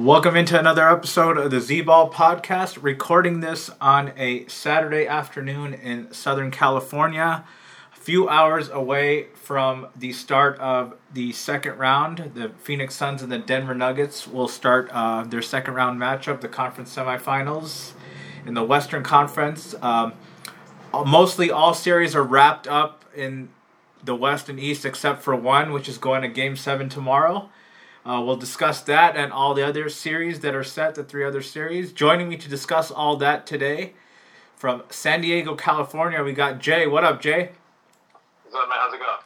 Welcome into another episode of the Z Ball podcast. Recording this on a Saturday afternoon in Southern California, a few hours away from the start of the second round. The Phoenix Suns and the Denver Nuggets will start uh, their second round matchup, the conference semifinals in the Western Conference. Um, mostly all series are wrapped up in the West and East except for one, which is going to Game 7 tomorrow. Uh, we'll discuss that and all the other series that are set, the three other series. Joining me to discuss all that today from San Diego, California, we got Jay. What up, Jay? What's up, man? How's it going?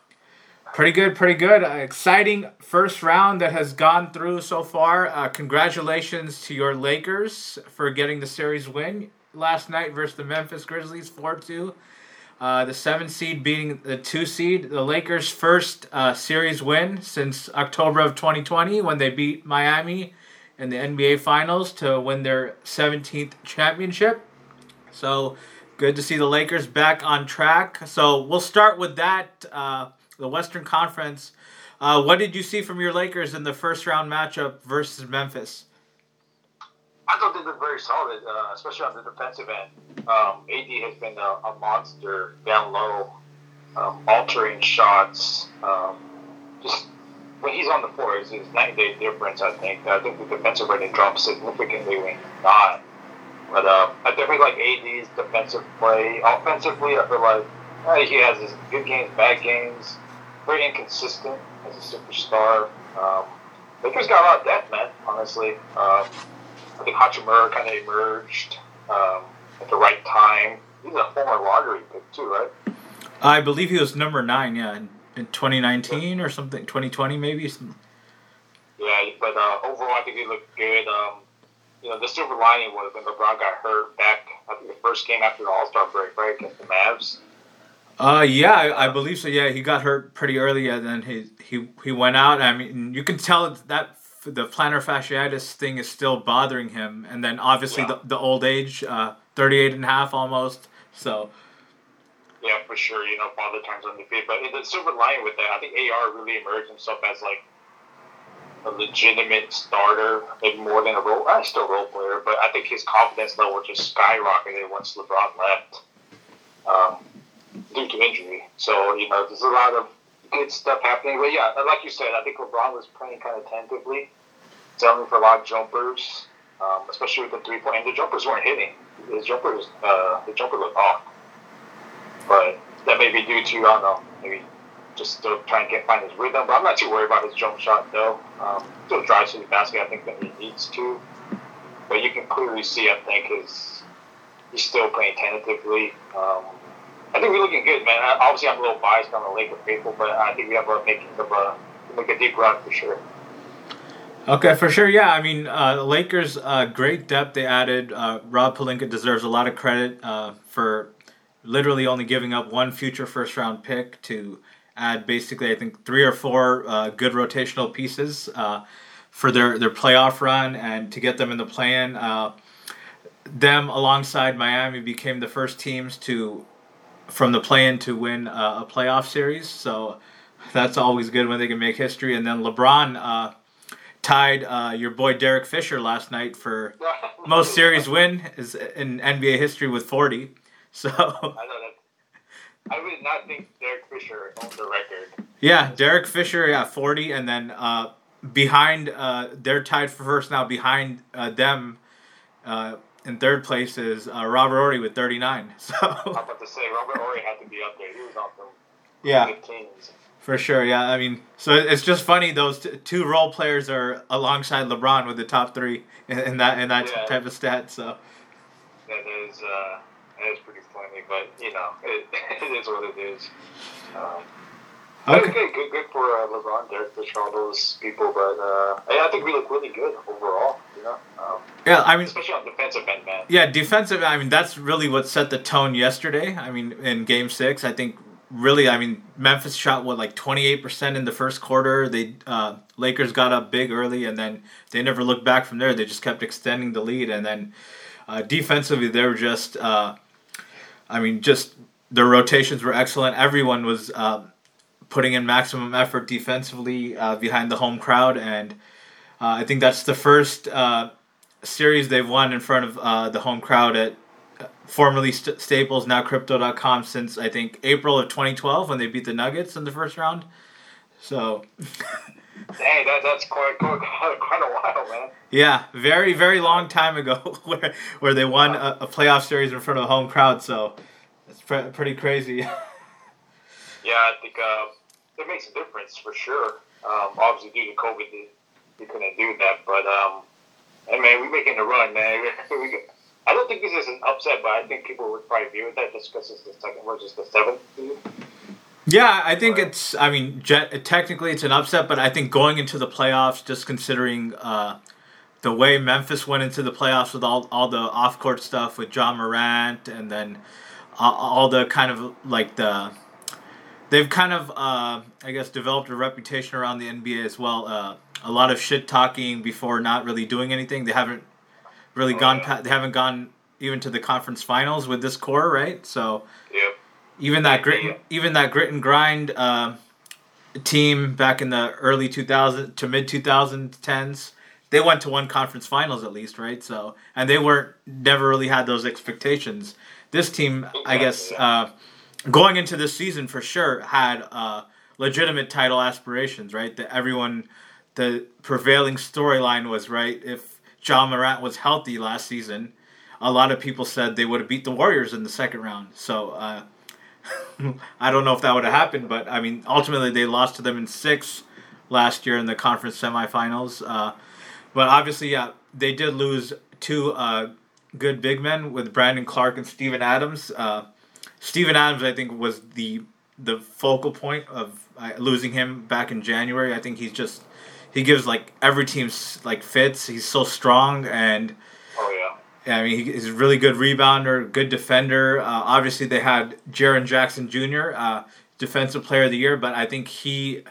Pretty good, pretty good. Uh, exciting first round that has gone through so far. Uh, congratulations to your Lakers for getting the series win last night versus the Memphis Grizzlies 4 2. Uh, the seven seed beating the two seed. The Lakers' first uh, series win since October of 2020 when they beat Miami in the NBA Finals to win their 17th championship. So good to see the Lakers back on track. So we'll start with that. Uh, the Western Conference. Uh, what did you see from your Lakers in the first round matchup versus Memphis? I thought they looked very solid, uh, especially on the defensive end. Um, AD has been a, a monster down low, um, altering shots. Um, just when he's on the floor, it's, it's night and day difference. I think. I think the defensive rating drops significantly when he's not. But uh, I definitely like AD's defensive play. Offensively, I feel like uh, he has his good games, bad games. Very inconsistent as a superstar. Um, Lakers got a lot of depth, man. Honestly. Um, I think Hachimura kind of emerged um, at the right time. He's a former lottery pick too, right? I believe he was number nine, yeah, in, in 2019 or something, 2020 maybe. Yeah, but uh, overall, I think he looked good. Um, you know, the silver lining was when LeBron got hurt back, I think the first game after the All Star break, right, against the Mavs. Uh, yeah, I, I, believe so. Yeah, he got hurt pretty early, and then he he he went out. I mean, you can tell that the plantar fasciitis thing is still bothering him, and then obviously yeah. the, the old age, uh, 38 and a half almost. So. Yeah, for sure. You know, father times undefeated. But the silver lining with that, I think AR really emerged himself as like a legitimate starter, maybe more than a role. I'm still role player, but I think his confidence level just skyrocketed once LeBron left um, due to injury. So you know, there's a lot of good stuff happening. But yeah, like you said, I think LeBron was playing kind of tentatively, settling for a lot of jumpers, um, especially with the three point. And the jumpers weren't hitting. His jumpers, uh, the jumper looked off. But that may be due to I don't know, maybe just still trying to get find his rhythm. But I'm not too worried about his jump shot though. Um, still drives to the basket. I think that he needs to. But you can clearly see, I think, his he's still playing tentatively. Um, I think we're looking good, man. Obviously, I'm a little biased on the Laker people, but I think we have a making of a make a deep run for sure. Okay, for sure. Yeah, I mean, uh, the Lakers, uh, great depth they added. Uh, Rob Pelinka deserves a lot of credit uh, for literally only giving up one future first round pick to add basically, I think, three or four uh, good rotational pieces uh, for their, their playoff run and to get them in the play in. them alongside Miami became the first teams to from the play-in to win uh, a playoff series. So that's always good when they can make history. And then LeBron uh, tied uh, your boy Derek Fisher last night for most series win is in NBA history with 40. So I don't know. I would not think Derek Fisher owned the record. Yeah, Derek Fisher, yeah, 40, and then uh, behind, uh, they're tied for first now. Behind uh, them, in third place is uh, Robert Horry with 39. So I'm about to say Robert Horry had to be up there. He was on them. Yeah. Kings. For sure, yeah. I mean, so it's just funny those t- two role players are alongside LeBron with the top three in, in that in that yeah. type of stat. So that is uh, that is pretty funny, but you know, it, it is what it is. Um, okay. okay, good, good for uh, LeBron, Derek Fisher, all those people, but uh, I think we look really good overall. You know. Um, Yeah, I mean, especially on defensive end, man. Yeah, defensive. I mean, that's really what set the tone yesterday. I mean, in Game Six, I think really, I mean, Memphis shot what like twenty eight percent in the first quarter. They uh, Lakers got up big early, and then they never looked back from there. They just kept extending the lead, and then uh, defensively, they were just, uh, I mean, just their rotations were excellent. Everyone was uh, putting in maximum effort defensively uh, behind the home crowd, and uh, I think that's the first series they've won in front of uh, the home crowd at uh, formerly St- Staples, now Crypto.com, since I think April of 2012 when they beat the Nuggets in the first round. So. Dang, that, that's quite, quite, quite a while, man. Yeah, very, very long time ago where, where they won a, a playoff series in front of a home crowd. So it's pre- pretty crazy. yeah, I think uh, it makes a difference for sure. Um, obviously, due to COVID, you couldn't do that. But um, Hey man, we're making a run, man. I don't think this is an upset, but I think people would probably view that just because it's the second versus the seventh. Yeah, I think it's. I mean, technically it's an upset, but I think going into the playoffs, just considering uh, the way Memphis went into the playoffs with all all the off court stuff with Ja Morant, and then uh, all the kind of like the they've kind of uh, I guess developed a reputation around the NBA as well. Uh, a lot of shit talking before not really doing anything. They haven't really oh, gone. Yeah. they haven't gone even to the conference finals with this core, right? So yep. even that grit, yeah. even that grit and grind uh, team back in the early 2000 to mid 2010s, they went to one conference finals at least, right? So and they weren't never really had those expectations. This team, I guess, uh, going into this season for sure had uh, legitimate title aspirations, right? That everyone the prevailing storyline was right. If Ja Morant was healthy last season, a lot of people said they would have beat the Warriors in the second round. So uh, I don't know if that would have happened, but I mean, ultimately they lost to them in six last year in the conference semifinals. Uh, but obviously, yeah, they did lose two uh, good big men with Brandon Clarke and Steven Adams. Uh, Steven Adams, I think, was the the focal point of uh, losing him back in January. I think he's just he gives like every team's like fits. He's so strong and. Oh yeah. I mean, he's a really good rebounder, good defender. Uh, obviously, they had Jaren Jackson Jr., uh, Defensive Player of the Year, but I think he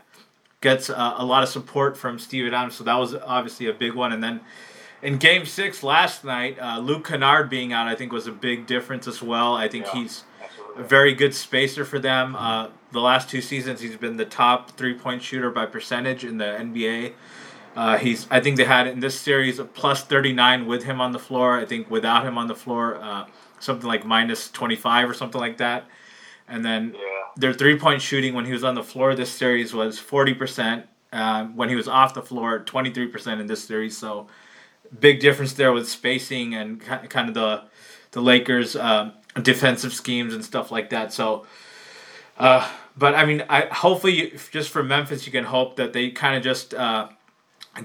gets uh, a lot of support from Steve Adams, so that was obviously a big one. And then in Game Six last night, uh, Luke Kennard being out, I think, was a big difference as well. I think yeah, he's. A very good spacer for them. Uh, the last two seasons, he's been the top three point shooter by percentage in the NBA. Uh, he's I think they had in this series a plus 39 with him on the floor. I think without him on the floor, uh, something like minus 25 or something like that. And then yeah. their three point shooting when he was on the floor this series was 40%. Uh, when he was off the floor, 23% in this series. So big difference there with spacing and kind of the the Lakers' uh, defensive schemes and stuff like that. So uh, but I mean, I hopefully you, just for Memphis, you can hope that they kind of just uh,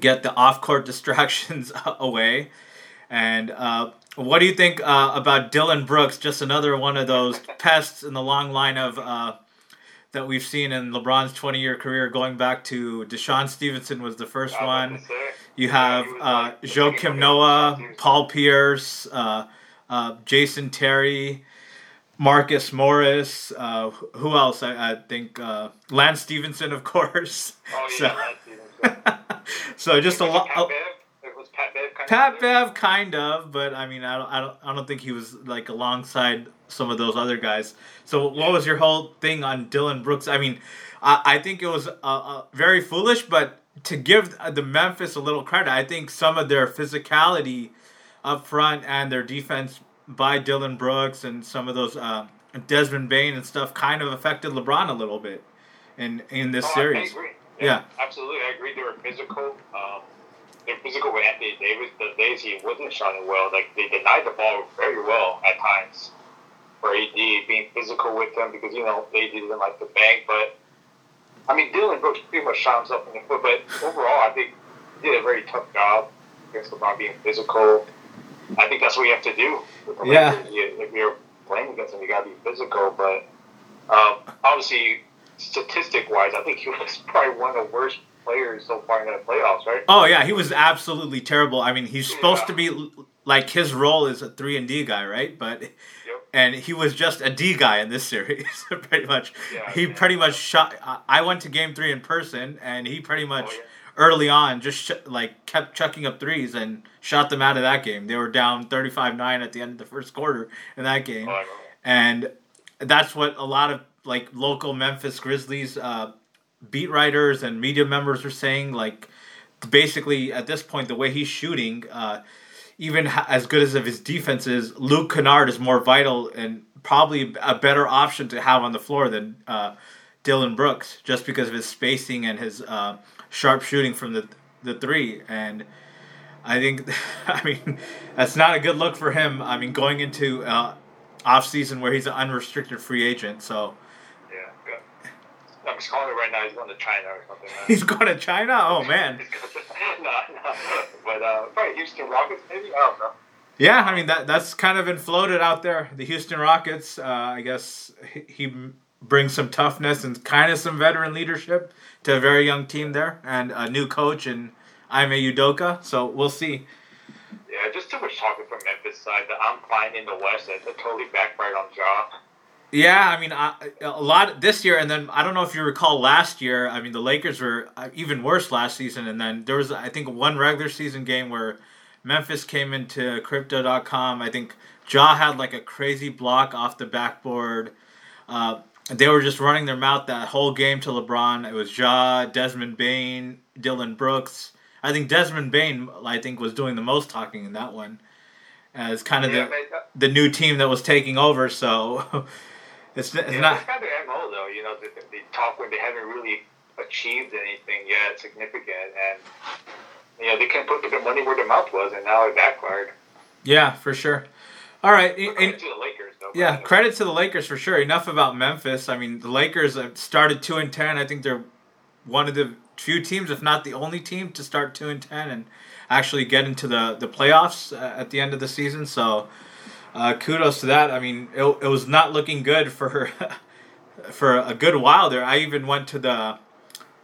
get the off-court distractions away. And uh, what do you think uh, about Dillon Brooks? Just another one of those pests in the long line of uh, that we've seen in LeBron's 20-year career, going back to DeShawn Stevenson was the first one. You have uh, Joakim Noah, Paul Pierce, uh, Jason Terry. Marcus Morris. Uh, who else? I, I think uh, Lance Stephenson, of course. Oh yeah, so, so just a lot. Pat Bev kind Pat of Bev, kind of, but I mean, I don't, I don't, I don't think he was like alongside some of those other guys. So, what was your whole thing on Dillon Brooks? I mean, I, I think it was uh, uh, very foolish, but to give the Memphis a little credit, I think some of their physicality up front and their defense by Dillon Brooks and some of those uh, Desmond Bane and stuff kind of affected LeBron a little bit in in this oh, series. Yeah, yeah, absolutely. I agree. They were physical. Um, they're physical with Anthony Davis. The days he wasn't shooting well, like they denied the ball very well at times. For AD being physical with them because you know they didn't like the bang, but I mean Dillon Brooks pretty much shot himself in the foot. But overall, I think he did a very tough job against LeBron being physical. I think that's what you have to do. Yeah. You, if you're playing against him, you got to be physical. But um, obviously, statistic wise, I think he was probably one of the worst players so far in the playoffs, right? Oh yeah, he was absolutely terrible. I mean, he's supposed to be like his role is a three and D guy, right? But Yep. and he was just a D guy in this series, pretty much. Yeah, he yeah. pretty much shot. I- I went to Game Three in person, and he pretty much Oh, yeah. Early on just sh- like kept chucking up threes and shot them out of that game. They were down thirty five nine at the end of the first quarter in that game Oh, and that's what a lot of like local Memphis Grizzlies uh, beat writers and media members are saying. Like, basically, at this point, the way he's shooting, uh, even as good as of his defense is, Luke Kennard is more vital and probably a better option to have on the floor than uh, Dillon Brooks, just because of his spacing and his uh, sharp shooting from the the three. And I think, I mean, that's not a good look for him. I mean, going into uh, off season where he's an unrestricted free agent, so Yeah, good. I'm just calling it right now. He's going to China or something. man. he's going to China. Oh man, no, no. But uh, probably Houston Rockets, maybe. I don't know. yeah. I mean that that's kind of been floated out there. The Houston Rockets. Uh, I guess he, he brings some toughness and kind of some veteran leadership to a very young team there, and a new coach and Ime Udoka. So we'll see. Yeah, just too much talking from Memphis side that I'm fine in the West. That, that totally backfired on Ja. Yeah, I mean, I, a lot this year, and then I don't know if you recall last year. I mean, the Lakers were uh, even worse last season, and then there was, I think, one regular season game where Memphis came into Crypto.com. I think Ja had like a crazy block off the backboard. Uh, they were just running their mouth that whole game to LeBron. It was Ja, Desmond Bane, Dillon Brooks. I think Desmond Bane, I think, was doing the most talking in that one, as kind of Yeah, the uh, the new team that was taking over. So it's, it's yeah, not. kind of their MO, though. You know, they, they talk when they haven't really achieved anything yet significant, and you know they can't put their money where their mouth was, and now it backfired. Yeah, for sure. All right, in- Credit to the Lakers, though. yeah, credit to the Lakers for sure. Enough about Memphis. I mean, the Lakers have started two and ten. I think they're one of the few teams, if not the only team, to start two and ten and actually get into the the playoffs uh, at the end of the season. So, uh, kudos to that. I mean, it, it was not looking good for for a good while there. I even went to the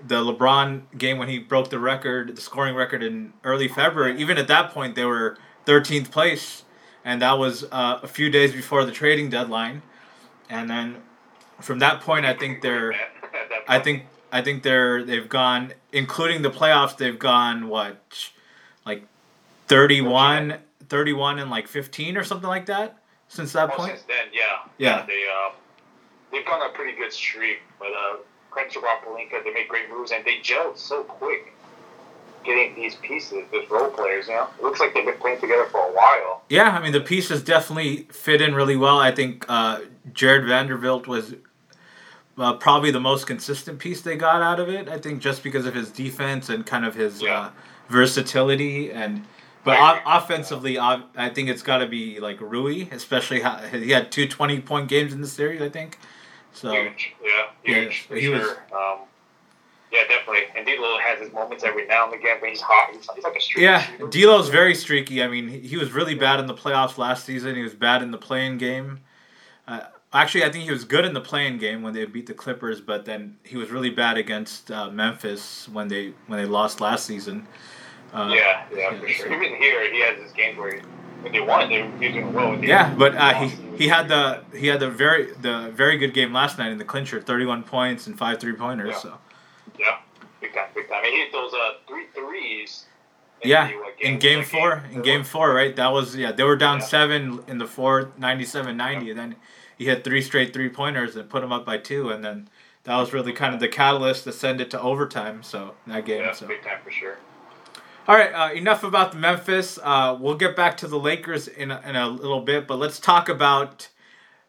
the LeBron game when he broke the record, the scoring record in early February. Even at that point, they were 13th place, and that was uh, a few days before the trading deadline. And then from that point, I think they're, I think I think they're they've gone, including the playoffs, they've gone what, like 31, 31 and like 15 or something like that since that Oh, point. since then, yeah, Yeah. they uh, they've gone a pretty good streak. But uh, Rob Pelinka, they made great moves and they gelled so quick, getting these pieces, these role players. You know, it looks like they've been playing together for a while. Yeah, I mean the pieces definitely fit in really well. I think uh, Jared Vanderbilt was uh, probably the most consistent piece they got out of it. I think just because of his defense and kind of his Yeah. uh, versatility and. But o- offensively, I I think it's got to be like Rui, especially how, he had two 20 point games in the series. I think. So Huge, yeah, Yeah, huge for he was- sure. Um, yeah, definitely. And D'Lo has his moments every now and again when he's hot. He's, he's like a streaky. Yeah, shooter. D'Lo's very streaky. I mean, he, was really bad in the playoffs last season. He was bad in the play-in game. Uh, actually, I think he was good in the play-in game when they beat the Clippers, but then he was really bad against uh, Memphis when they when they lost last season. Uh, yeah, yeah, for sure. Even here, he has his games where he, when they won, they were well. Yeah, but uh, he he had the he had the very the very good game last night in the clincher, thirty one points and five three pointers. Yeah. So Yeah, big time, big time. He hit those uh, three threes. in yeah, the, what, in game four, in game four, right? That was yeah. They were down Yeah. seven in the fourth, 97-90, and then he hit three straight three pointers and put them up by two, and then that was really kind of the catalyst to send it to overtime. So that game. Yeah, so big time for sure. all right, uh, enough about the Memphis. Uh, we'll get back to the Lakers in a, in a little bit, but let's talk about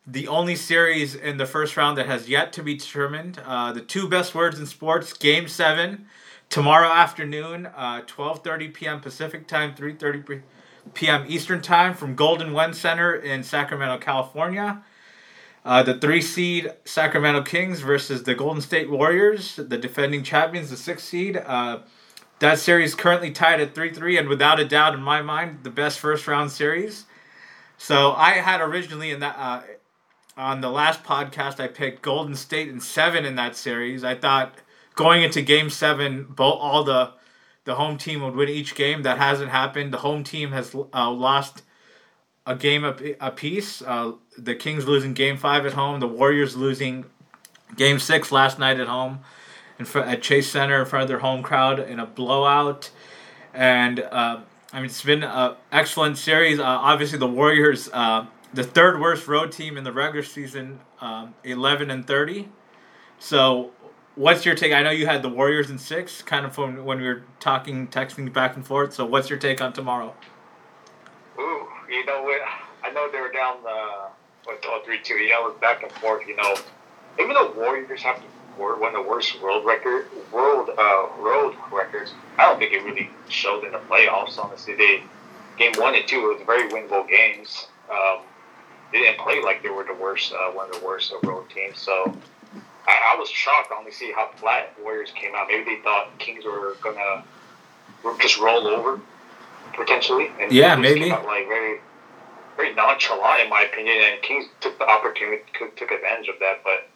the only series in the first round that has yet to be determined. Uh, the two best words in sports: Game Seven, tomorrow afternoon, uh, twelve thirty p.m. Pacific time, three thirty p.m. Eastern time, from Golden One Center in Sacramento, California. Uh, the three seed Sacramento Kings versus the Golden State Warriors, the defending champions, the six seed. Uh, that series currently tied at 3 3, and without a doubt, in my mind, the best first round series. So I had originally in that. On the last podcast, I picked Golden State in seven in that series. I thought going into Game Seven, both all the the home team would win each game. That hasn't happened. The home team has uh, lost a game a. Uh, the Kings losing Game Five at home. The Warriors losing Game Six last night at home, in at Chase Center in front of their home crowd in a blowout. And uh, I mean, it's been an excellent series. Uh, obviously, the Warriors, uh, the third worst road team in the regular season, um, eleven and thirty. So, what's your take? I know you had the Warriors in six, kind of from when we were talking, texting back and forth. So, what's your take on tomorrow? Ooh, you know? I know they were down uh, what oh, three two. It was back and forth. You know, even though Warriors have one of the worst world record world uh, road records, I don't think it really showed in the playoffs. Honestly, they game one and two was very winnable games. Um, didn't play like they were the worst, uh, one of the worst road teams. So I, I was shocked to only see how flat Warriors came out. Maybe they thought Kings were gonna just roll over potentially. And yeah, maybe out, like very very nonchalant in my opinion. And Kings took the opportunity, took advantage of that. But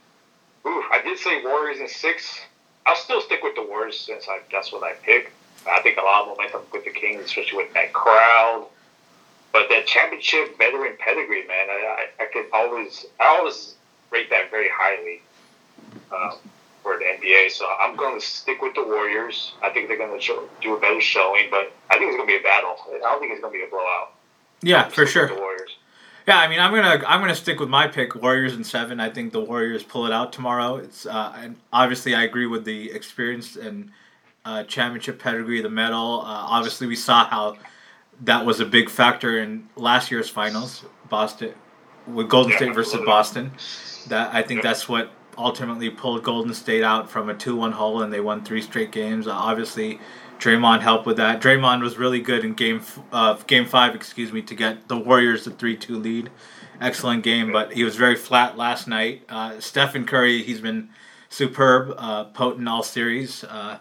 ooh, I did say Warriors in six. I'll still stick with the Warriors since I, that's what I picked. I think a lot of momentum with the Kings, especially with that crowd. But that championship veteran pedigree, man, I, I, I could always, I always rate that very highly um, for the NBA. So I'm going to stick with the Warriors. I think they're going to do a better showing, but I think it's going to be a battle. I don't think it's going to be a blowout. Yeah, for sure. Yeah, I mean, I'm gonna I'm gonna stick with my pick, Warriors in seven. I think the Warriors pull it out tomorrow. It's uh, and obviously I agree with the experience and uh, championship pedigree, the medal. Uh, obviously, we saw how that was a big factor in last year's finals, Boston with Golden State versus Boston. That I think that's what ultimately pulled Golden State out from a two-one hole, and they won three straight games. Uh, obviously, Draymond helped with that. Draymond was really good in game uh, game five, excuse me, to get the Warriors the three-two lead. Excellent game, but he was very flat last night. Uh, Stephen Curry, he's been superb, uh, potent all series. Uh,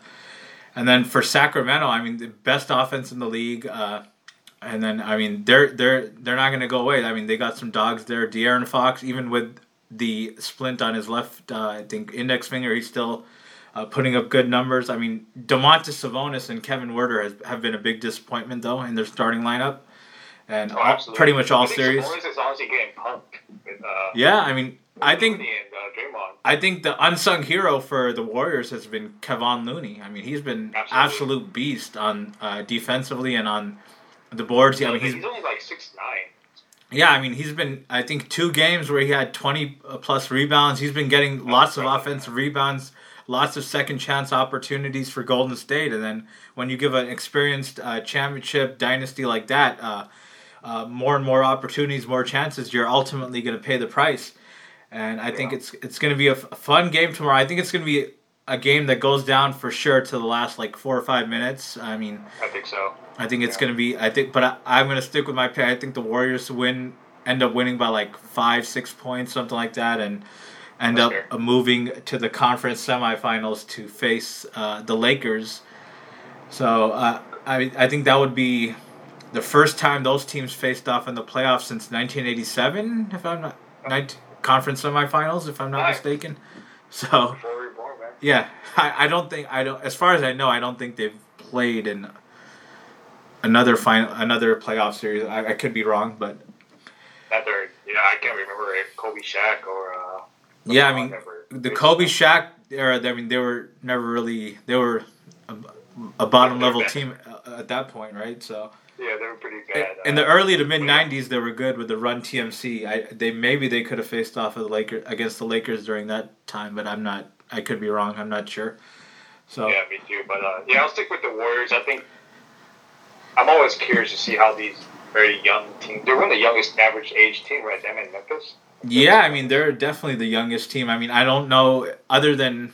and then for Sacramento, I mean, the best offense in the league. And then I mean, they're they're they're not going to go away. I mean, they got some dogs there. De'Aaron Fox, even with the splint on his left, uh, I think index finger, he's still uh, putting up good numbers. I mean, Domantas Sabonis and Kevin Huerter has, have been a big disappointment though in their starting lineup, and oh, all, pretty much all series. Sabonis is honestly getting. With, uh, yeah, I mean, I think. And, uh, I think the unsung hero for the Warriors has been Kevon Looney. I mean, he's been Absolutely. absolute beast on uh, defensively and on the boards. Yeah, I mean, he's, he's only like six nine. Yeah, I mean, he's been, I think, two games where he had 20 plus rebounds. He's been getting lots of offensive rebounds, lots of second chance opportunities for Golden State. And then when you give an experienced uh, championship dynasty like that, uh, uh, more and more opportunities, more chances, you're ultimately going to pay the price. And I yeah. think it's it's going to be a, f- a fun game tomorrow. I think it's going to be a game that goes down for sure to the last like four or five minutes. I mean, I think so. I think it's yeah. going to be. I think, but I, am going to stick with my pick. I think the Warriors win, end up winning by like five, six points, something like that, and end That's up moving to the conference semifinals to face uh, the Lakers. So uh, I I think that would be the first time those teams faced off in the playoffs since 1987, if I'm not. Night, conference semifinals, if I'm not mistaken. So, yeah, I, I don't think I don't. As far as I know, I don't think they've played in another final, another playoff series. I, I could be wrong, but another. Yeah, I can't remember if Kobe Shaq or. Uh, yeah, I mean the Kobe Shaq era. I mean they were never really they were a, a bottom level team at that point, right? So. Yeah, they were pretty bad. In the early to mid '90s, they were good with the Run TMC. I they maybe they could have faced off of the Lakers against the Lakers during that time, but I'm not. I could be wrong. I'm not sure. So yeah, me too. But uh, yeah, I'll stick with the Warriors. I think I'm always curious to see how these very young teams. They're one of the youngest average age team, right? Them in Memphis. Yeah, I mean they're definitely the youngest team. I mean I don't know other than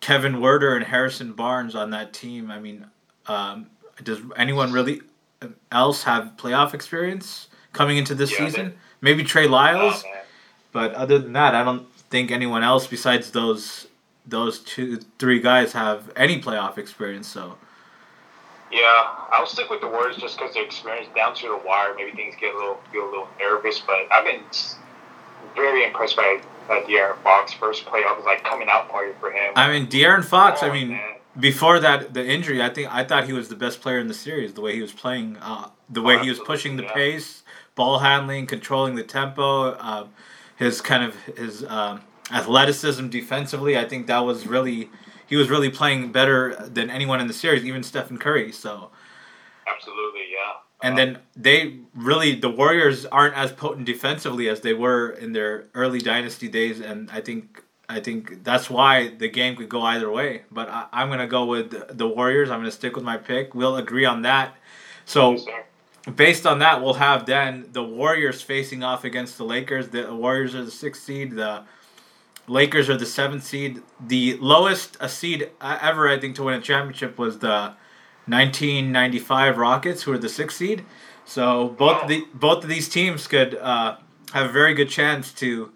Kevin Huerter and Harrison Barnes on that team. I mean, um, does anyone really else have playoff experience coming into this yeah, season. Maybe Trey Lyles, oh, but other than that, I don't think anyone else besides those those two three guys have any playoff experience. So. Yeah, I'll stick with the Warriors just because their experience down to the wire. Maybe things get a little feel a little nervous, but I've been very impressed by uh, De'Aaron Fox first playoff was like coming out party for him. I mean, De'Aaron Fox. Oh, I mean, man. before that, the injury. I think I thought he was the best player in the series. The way he was playing, uh, the way Oh, he was pushing the yeah. pace, ball handling, controlling the tempo, uh, his kind of his um, athleticism defensively. I think that was really he was really playing better than anyone in the series, even Stephen Curry. So. Absolutely, yeah. And Uh, then they really the Warriors aren't as potent defensively as they were in their early dynasty days, and I think I think that's why the game could go either way. But I, I'm gonna go with the Warriors. I'm gonna stick with my pick. We'll agree on that. So yes. Based on that, we'll have then the Warriors facing off against the Lakers. The Warriors are the sixth seed. The Lakers are the seventh seed. The lowest a seed ever, I think, to win a championship was the 1995 Rockets, who were the sixth seed. So both of the both of these teams could uh, have a very good chance to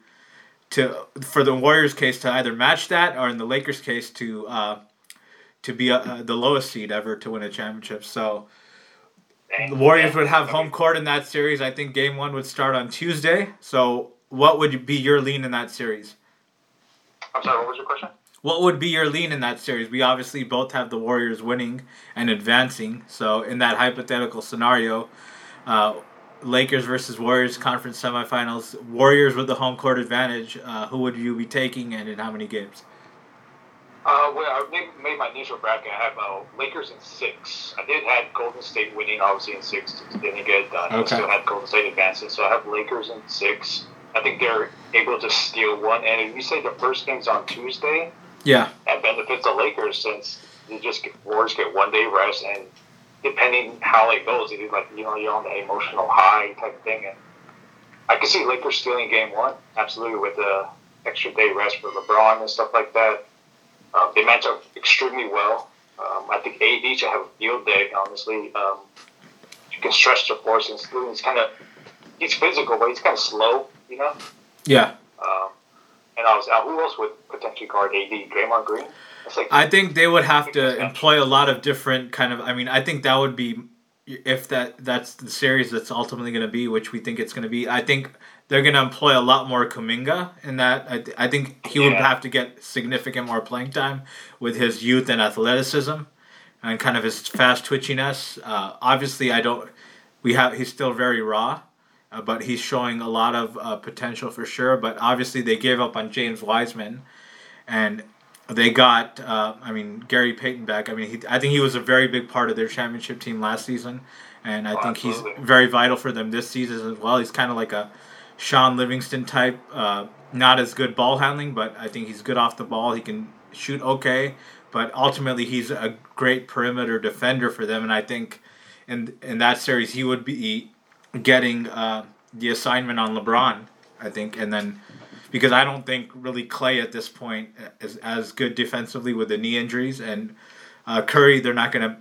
to for the Warriors' case to either match that, or in the Lakers' case to uh, to be uh, the lowest seed ever to win a championship. So. The Warriors would have home court in that series. I think game one would start on Tuesday. So, what would be your lean in that series? I'm sorry, what was your question? What would be your lean in that series? We obviously both have the Warriors winning and advancing. So, in that hypothetical scenario, uh, Lakers versus Warriors conference semifinals, Warriors with the home court advantage, uh, who would you be taking and in how many games? Uh, well, I made, made my initial bracket. I have uh, Lakers in six. I did have Golden State winning, obviously in six. Didn't get it done. I still had Golden State advancing, so I have Lakers in six. I think they're able to steal one. And if you say the first game's on Tuesday, Yeah, that benefits the Lakers since they just get, Warriors get one day rest, and depending how it goes, it is like you know you're on the emotional high type thing, and I can see Lakers stealing game one absolutely with the extra day rest for LeBron and stuff like that. Um, they match up extremely well. Um, I think AD should have a field day. Honestly, um, you can stretch the force and he's kind of he's physical, but he's kind of slow, you know. yeah. Um, and I was uh, who else would potentially guard AD? Draymond Green. Like I think they would have to employ a lot of different kind of. I mean, I think that would be if that that's the series that's ultimately going to be, which we think it's going to be. I think they're going to employ a lot more Kuminga in that. I, th- I think he would have to get significant more playing time with his youth and athleticism, and kind of his fast twitchiness. Uh, obviously, I don't. We have he's still very raw. Uh, but he's showing a lot of uh, potential for sure. But obviously, they gave up on James Wiseman, and they got, uh, I mean, Gary Payton back. I mean, he, I think he was a very big part of their championship team last season, and I Oh, think he's very vital for them this season as well. He's kind of like a Shaun Livingston type, uh, not as good ball handling, but I think he's good off the ball. He can shoot okay, but ultimately he's a great perimeter defender for them, and I think in in that series he would be getting uh, the assignment on LeBron. I think, and then because I don't think really Klay at this point is as good defensively with the knee injuries, and uh, Curry they're not going to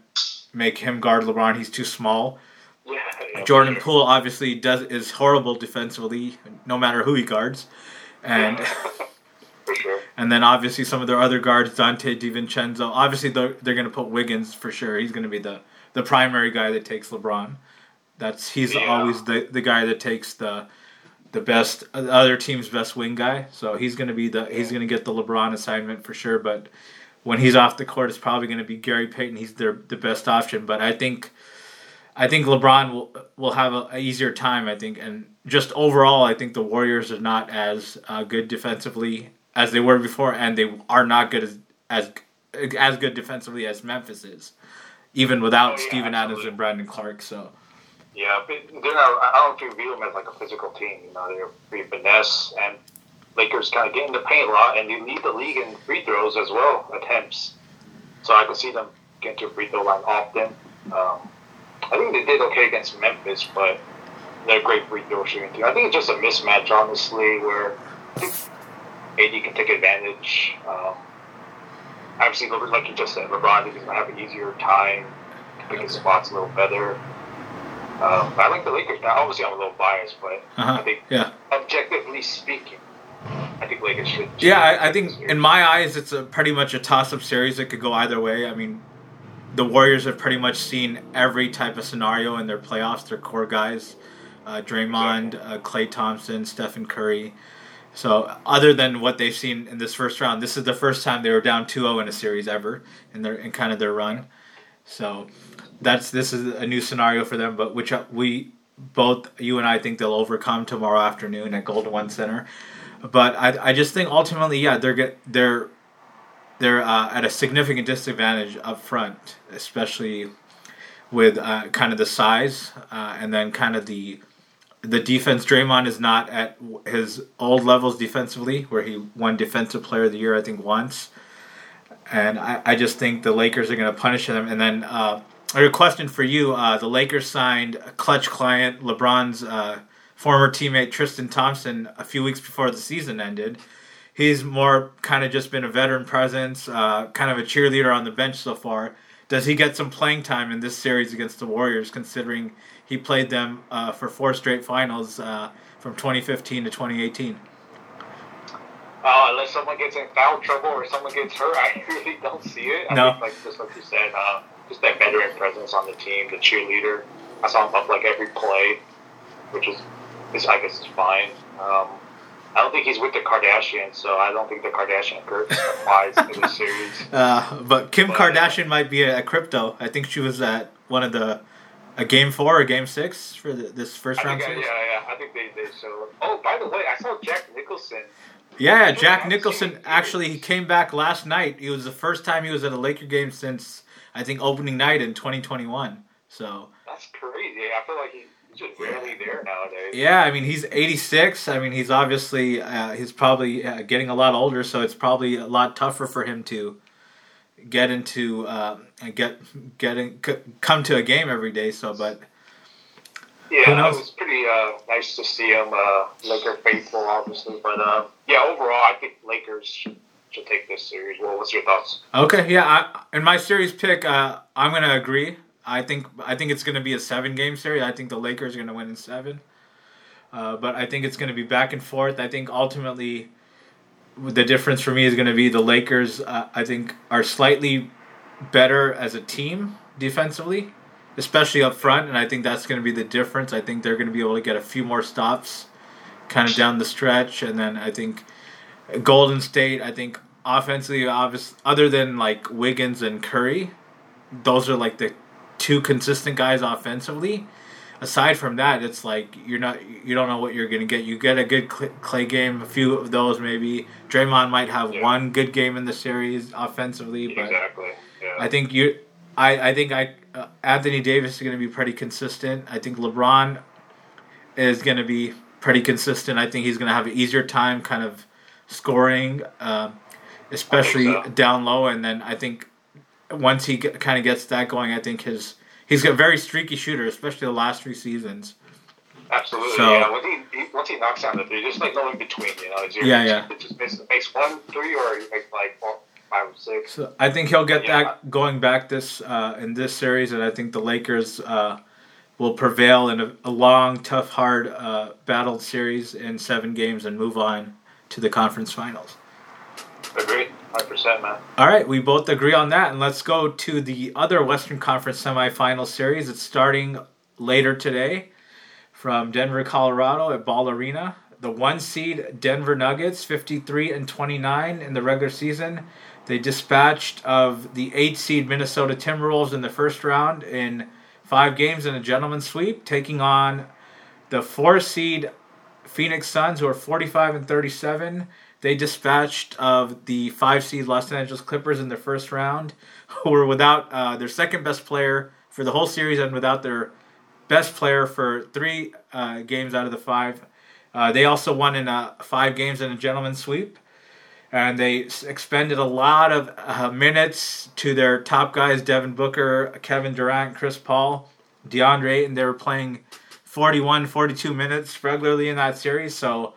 make him guard LeBron. He's too small. yeah, Jordan sure. Poole obviously does is horrible defensively, no matter who he guards, and sure. and then obviously some of their other guards, Donte DiVincenzo. Obviously they're they're going to put Wiggins for sure. He's going to be the the primary guy that takes LeBron. That's he's Yeah. always the the guy that takes the the best the other team's best wing guy. So he's going to be the he's going to get the LeBron assignment for sure. But when he's off the court, it's probably going to be Gary Payton. He's their the best option. But I think I think LeBron will will have a, a easier time. I think, and just overall, I think the Warriors are not as uh, good defensively as they were before, and they are not good as as as good defensively as Memphis is, even without Oh, yeah, Steven Adams and Brandon Clarke. So Yeah, but they're not. I don't think view them as like a physical team. You know, they're pretty finesse, and Lakers kind of get in the paint a lot, and they lead the league in free throws as well, attempts. So I can see them get to a free throw line often. Um, I think they did okay against Memphis, but they're a great free throw shooting team. I think it's just a mismatch, honestly, where I AD can take advantage. Um, obviously, like you just said, LeBron is going to have an easier time picking spots a little better. Um, I like the Lakers. Now, obviously, I'm a little biased, but uh-huh. I think yeah, objectively speaking, I think Lakers should. yeah. I, I think in my eyes, it's a pretty much a toss-up series. It could go either way. I mean, the Warriors have pretty much seen every type of scenario in their playoffs. Their core guys, uh, Draymond, uh, Klay Thompson, Stephen Curry, So other than what they've seen in this first round, this is the first time they were down 2-0 in a series ever in their in kind of their run. So that's this is a new scenario for them, but which uh, we both you and I think they'll overcome tomorrow afternoon at Golden One Center. But I, I just think ultimately, yeah, they're get they're they're uh, at a significant disadvantage up front, especially with uh, kind of the size uh, and then kind of the the defense. Draymond is not at his old levels defensively, where he won Defensive Player of the Year, I think, once. And I, I just think the Lakers are going to punish them. And then uh, a question for you: uh, The Lakers signed a clutch client, LeBron's uh, former teammate Tristan Thompson, a few weeks before the season ended he's more kind of just been a veteran presence, uh, kind of a cheerleader on the bench so far. Does he get some playing time in this series against the Warriors, considering he played them uh, for four straight finals uh, from 2015 to 2018? Uh, unless someone gets in foul trouble or someone gets hurt, I really don't see it. I no. Think, like just like you said, uh, just that veteran presence on the team, the cheerleader. I saw him up like every play, which is, is I guess is fine. Um, I don't think he's with the Kardashians, so I don't think the Kardashian curse applies to the series. Uh, but Kim but, Kardashian might be a, a, crypto. I think she was at one of the a game four or game six for the, this first round series. Yeah, yeah, I think they did. So, oh, by the way, I saw Jack Nicholson. Yeah, Jack Nicholson actually he came back last night. It was the first time he was at a Laker game since I think opening night in 2021. So that's crazy. I feel like he just rarely there nowadays. Yeah, I mean he's 86. I mean he's obviously uh, he's probably uh, getting a lot older, so it's probably a lot tougher for him to get into uh, get getting come to a game every day. So, but yeah, it was pretty uh, nice to see him uh, Laker faithful, obviously. But uh, yeah, overall, I think Lakers should take this series. Well, what's your thoughts? Okay, yeah, I, in my series pick, uh, I'm gonna agree. I think I think it's to be a seven game series. I think the Lakers are to win in seven. Uh, but I think it's to be back and forth. I think ultimately, the difference for me is to be the Lakers. Uh, I think are slightly better as a team defensively, especially up front, and I think that's to be the difference. I think they're to be able to get a few more stops, kind of down the stretch, and then I think Golden State. I think offensively, obviously, other than like Wiggins and Curry, those are like the two consistent guys offensively. Aside from that, it's like you're not you don't know what you're gonna get. You get a good Klay game, a few of those maybe. Draymond might have yeah. one good game in the series offensively, but exactly. Yeah. I think you, I I think I uh, Anthony Davis is gonna be pretty consistent. I think LeBron is gonna be pretty consistent. I think he's gonna have an easier time kind of scoring, uh, especially so. down low, and then I think once he get, kind of gets that going, I think his he's a very streaky shooter, especially the last three seasons. Absolutely, so, yeah. Once he, he, once he knocks down the three, just like no in between, you know. yeah, yeah. just makes, makes one three or makes like four, five or six. So I think he'll get yeah. that going back this uh, in this series, and I think the Lakers uh, will prevail in a, a long, tough, hard, uh, battled series in seven games and move on to the conference finals. Agreed. 100%, man. All right, we both agree on that. And let's go to the other Western Conference semifinal series. It's starting later today from Denver, Colorado at Ball Arena. The one seed Denver Nuggets, 53 and 29 in the regular season. They dispatched of the eight seed Minnesota Timberwolves in the first round in five games in a gentleman's sweep, taking on the four seed Phoenix Suns, who are 45 and 37 they dispatched of the five seed Los Angeles Clippers in their first round, who were without uh, their second best player for the whole series and without their best player for three uh, games out of the five. Uh, they also won in uh, five games in a gentleman's sweep. And they expended a lot of uh, minutes to their top guys Devin Booker, Kevin Durant, Chris Paul, DeAndre, and they were playing 41, 42 minutes regularly in that series. So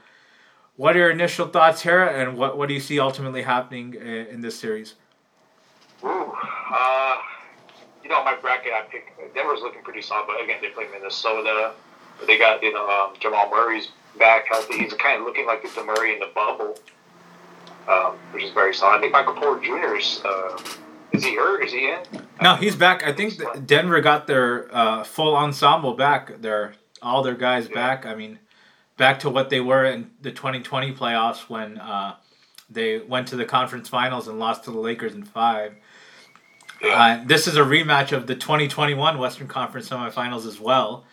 what are your initial thoughts here, and what, what do you see ultimately happening in, in this series? Ooh, uh, you know, my bracket I picked Denver's looking pretty solid, but again, they play Minnesota. They got you know um, Jamal Murray's back healthy. He's kind of looking like the Murray in the bubble, um, which is very solid. I think Michael Porter Jr. is uh, is he hurt? Is he in? No, he's back. I think Denver got their uh, full ensemble back. Their all their guys yeah. back. I mean, back to what they were in the 2020 playoffs when uh, they went to the conference finals and lost to the Lakers in five. Uh, this is a rematch of the 2021 Western Conference semifinals as well.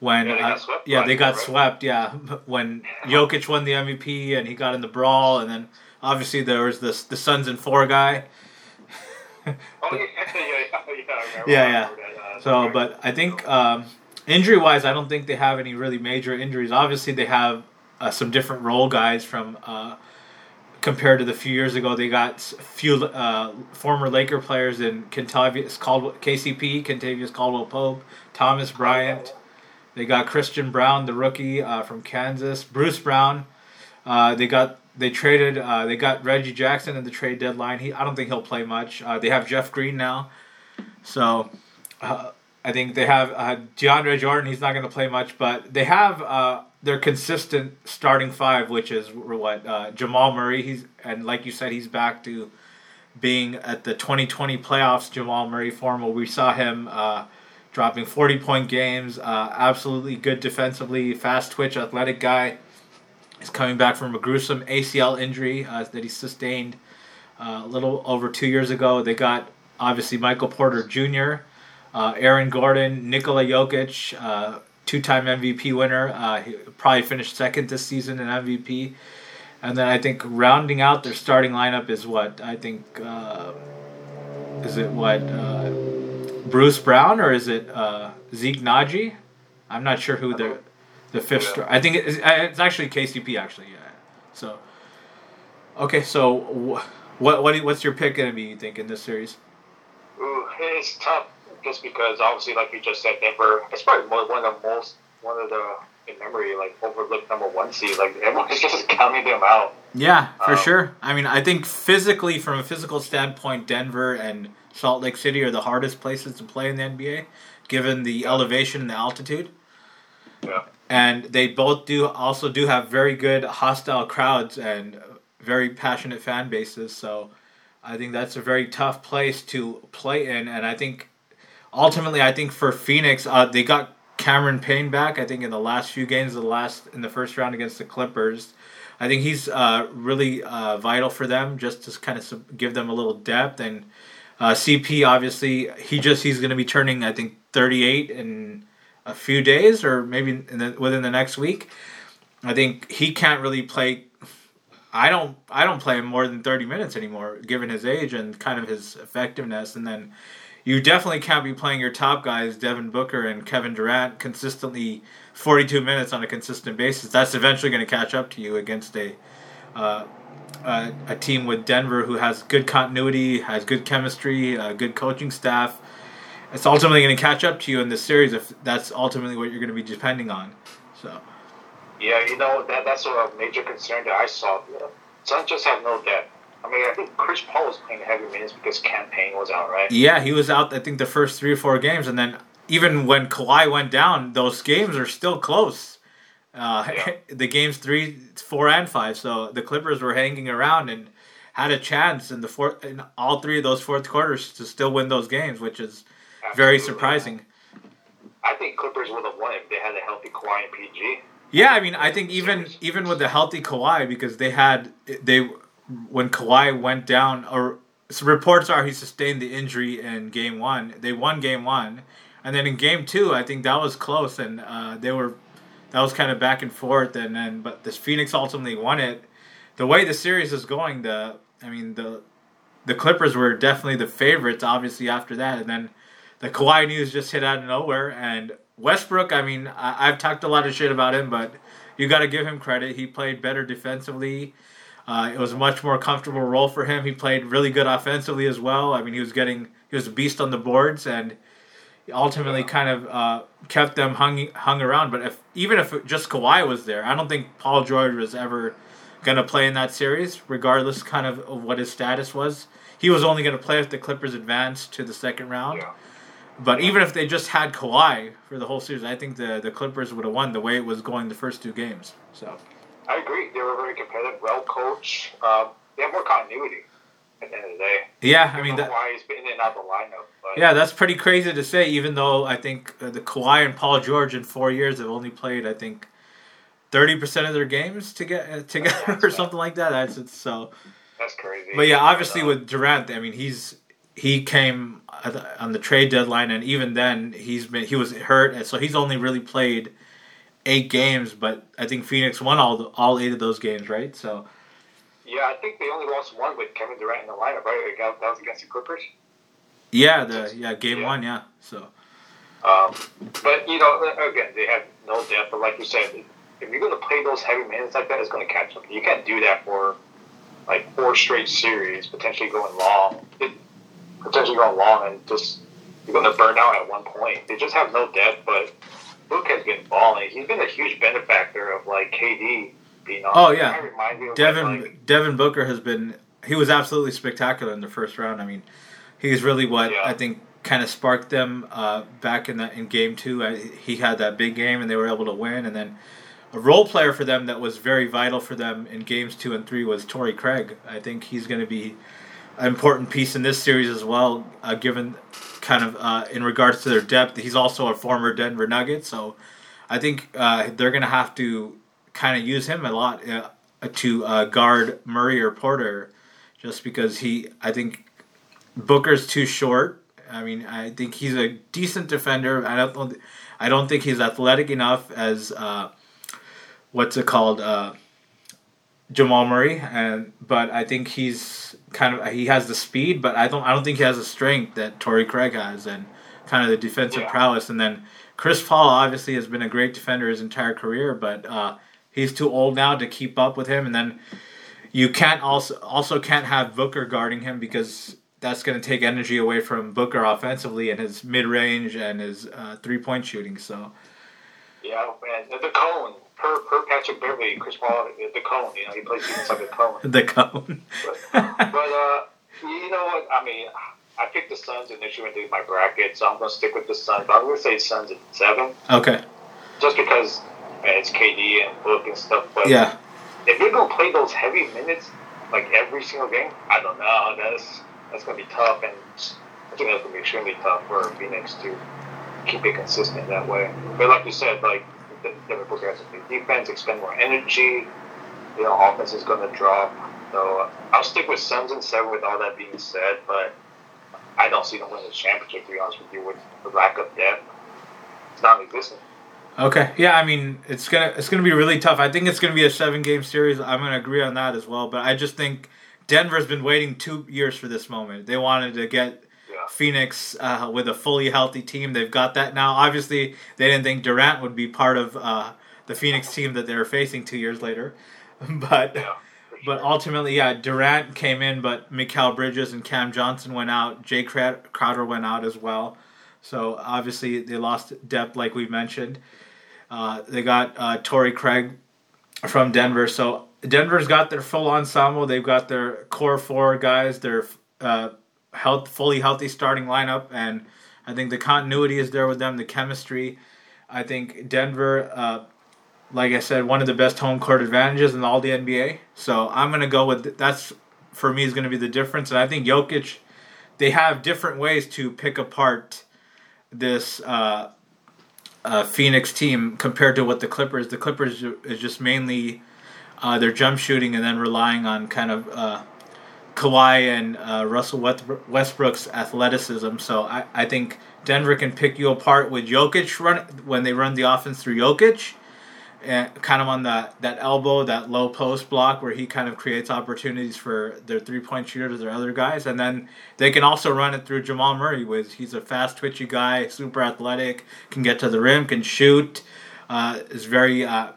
When Yeah, they got uh, swept yeah, they got swept. Yeah, when Jokic won the MVP and he got in the brawl, and then obviously there was this the Suns and four guy. Oh yeah, yeah, yeah, yeah. Yeah, yeah. that, uh, So, but I think um, injury wise, I don't think they have any really major injuries. Obviously, they have uh, some different role guys from uh, compared to the few years ago. They got few uh, former Laker players in Kentavious Caldwell, KCP, Kentavious Caldwell Pope, Thomas Bryant. They got Christian Braun, the rookie uh, from Kansas, Bruce Brown. Uh, they got they traded uh, they got Reggie Jackson in the trade deadline. He I don't think he'll play much. They have Jeff Green now, so I think they have uh, DeAndre Jordan. He's not going to play much, but they have uh, their consistent starting five, which is what uh, Jamal Murray. He's and like you said, he's back to being at the 2020 playoffs. Jamal Murray form where we saw him uh, dropping 40 point games. Uh, absolutely good defensively, fast twitch, athletic guy. He's coming back from a gruesome ACL injury uh, that he sustained uh, a little over two years ago. They got obviously Michael Porter Jr., uh, Aaron Gordon, Nikola Jokic, uh, two-time MVP winner. Uh, he probably finished second this season in MVP. And then I think rounding out their starting lineup is what I think uh, is it what uh, Bruce Brown or is it uh, Zeke Nnaji? I'm not sure who the the fifth. Star- I think it's, it's actually KCP actually. Yeah. So okay, so wh- what what what's your pick gonna be? You think in this series? Ooh, it's tough just because obviously, like you just said, Denver. It's probably more, one of the most, one of the in memory like overlooked number one seed. Like everyone's just counting them out. Yeah, for Um, sure. I mean, I think physically, from a physical standpoint, Denver and Salt Lake City are the hardest places to play in the NBA, given the elevation and the altitude. Yeah. And they both do also do have very good hostile crowds and very passionate fan bases. So I think that's a very tough place to play in. And I think ultimately, I think for Phoenix, uh, they got Cameron Payne back. I think in the last few games the last in the first round against the Clippers. I think he's uh, really uh, vital for them, just to kind of give them a little depth. And uh, CP, obviously, he just he's going to be turning, I think, 38 in a few days, or maybe the, within the next week. I think he can't really play. I don't. I don't play him more than 30 minutes anymore, given his age and kind of his effectiveness. And then you definitely can't be playing your top guys, Devin Booker and Kevin Durant, consistently 42 minutes on a consistent basis. That's eventually going to catch up to you against a uh, a, a team with Denver who has good continuity, has good chemistry, uh, good coaching staff. It's ultimately going to catch up to you in this series if that's ultimately what you're going to be depending on. So Yeah, you know that that's a major concern that I saw. Know, Suns just have no depth. I mean, I think Chris Paul was playing heavy minutes because Cam Payne was out, right? yeah, he was out. I think the first three or four games, and then even when Kawhi went down, those games are still close. Uh, Yeah. the games three, four, and five. So the Clippers were hanging around and had a chance in the fourth, in all three of those fourth quarters to still win those games, which is very surprising. I think Clippers would have won if they had a healthy Kawhi and PG. Yeah, I mean, I think even even with the healthy Kawhi, because they had they when Kawhi went down, or so reports are he sustained the injury in Game One. They won Game One, and then in Game Two, I think that was close, and uh, they were that was kind of back and forth, and then but this Phoenix ultimately won it. The way the series is going, the I mean the the Clippers were definitely the favorites, obviously after that, and then the Kawhi news just hit out of nowhere. And Westbrook, I mean, I, I've talked a lot of shit about him, but you got to give him credit. He played better defensively. Uh, it was a much more comfortable role for him. He played really good offensively as well. I mean, he was getting he was a beast on the boards and ultimately kind of uh, kept them hung hung around. But if even if just Kawhi was there, I don't think Paul George was ever going to play in that series, regardless kind of of what his status was. He was only going to play if the Clippers advanced to the second round. Yeah. But even if they just had Kawhi for the whole series, I think the the Clippers would have won the way it was going the first two games. So I agree. They were very competitive, well coached. Um, they have more continuity at the end of the day. yeah, I mean that. Kawhi's been in and out the lineup. But Yeah, that's pretty crazy to say. Even though I think uh, the Kawhi and Paul George in four years have only played, I think, thirty percent of their games to get uh, together or something like that. That's it's so. That's crazy. But yeah, obviously with Durant, I mean he's he came on the trade deadline, and even then he's been he was hurt, and so he's only really played eight games. But I think Phoenix won all the, all eight of those games, right? So. Yeah, I think they only lost one with Kevin Durant in the lineup, right? That was against the Clippers. Yeah, the yeah game yeah. one, yeah. So. Um, but you know, again, they have no depth. But like you said, if you're going to play those heavy minutes like that, it's going to catch up. You can't do that for like four straight series, potentially going long. It, potentially going long, and just you're going to burn out at one point. They just have no depth. But Book has been balling. He's been a huge benefactor of like KD being on. Oh yeah, Devin like, Devin Booker has been. He was absolutely spectacular in the first round. I mean, he's really what yeah. I think kind of sparked them uh, back in the in game two. I, he had that big game and they were able to win. And then a role player for them that was very vital for them in games two and three was Torrey Craig. I think he's going to be important piece in this series as well, uh, given kind of uh, in regards to their depth. He's also a former Denver Nugget, so I think uh, they're going to have to kind of use him a lot uh, to uh, guard Murray or Porter, just because he. I think Booker's too short I mean, I think he's a decent defender. I don't. I don't think he's athletic enough as uh, what's it called, Jamal Murray. And but I think he's kind of he has the speed, but I don't. I don't think he has the strength that Torrey Craig has, and kind of the defensive yeah. prowess. And then Chris Paul obviously has been a great defender his entire career, but uh, he's too old now to keep up with him. And then you can't also also can't have Booker guarding him because that's going to take energy away from Booker offensively and his mid range and his uh, three point shooting. So. Yeah, and the cone per per Patrick Beverley, Chris Paul, the cone. You know, he plays inside the cone. the cone. but, but uh, you know what? I mean, I picked the Suns initially when I did my bracket, so I'm going to stick with the Suns. But I'm going to say Suns at seven. Okay. Just because man, it's KD and Book and stuff. But yeah. If you're going to play those heavy minutes like every single game, I don't know. That's that's going to be tough, and I think that's going to be extremely tough for Phoenix to keep it consistent that way. But like you said, like New defense, expend more energy. You know, offense is going to drop. So I'll stick with Suns and seven. With all that being said, but I don't see them winning the championship. To be honest with you, with the lack of depth, it's non-existent. Okay, yeah, I mean it's gonna it's gonna be really tough. I think it's gonna be a seven game series. I'm gonna agree on that as well. But I just think Denver's been waiting two years for this moment. They wanted to get. Phoenix uh, with a fully healthy team. They've got that now. Obviously, they didn't think Durant would be part of uh, the Phoenix team that they were facing two years later, but. Yeah. But ultimately, yeah, Durant came in, but Mikal Bridges and Cam Johnson went out. Jay Crowder went out as well. So obviously, they lost depth, like we mentioned. Uh, they got uh, Torrey Craig from Denver. So Denver's got their full ensemble. They've got their core four guys, their uh, health, fully healthy starting lineup, and I think the continuity is there with them. The chemistry. I think Denver, uh, like I said, one of the best home court advantages in all the NBA. So I'm gonna go with that's for me is gonna be the difference. And I think Jokic, they have different ways to pick apart this. Uh, uh, Phoenix team compared to what the Clippers. The Clippers is just mainly uh, their jump shooting and then relying on kind of uh, Kawhi and uh, Russell Westbrook's athleticism. So I, I think Denver can pick you apart with Jokic run when they run the offense through Jokic. And kind of on that, that elbow, that low post block where he kind of creates opportunities for their three point shooters or their other guys. And then they can also run it through Jamal Murray, with he's a fast, twitchy guy, super athletic, can get to the rim, can shoot, uh, is very uh,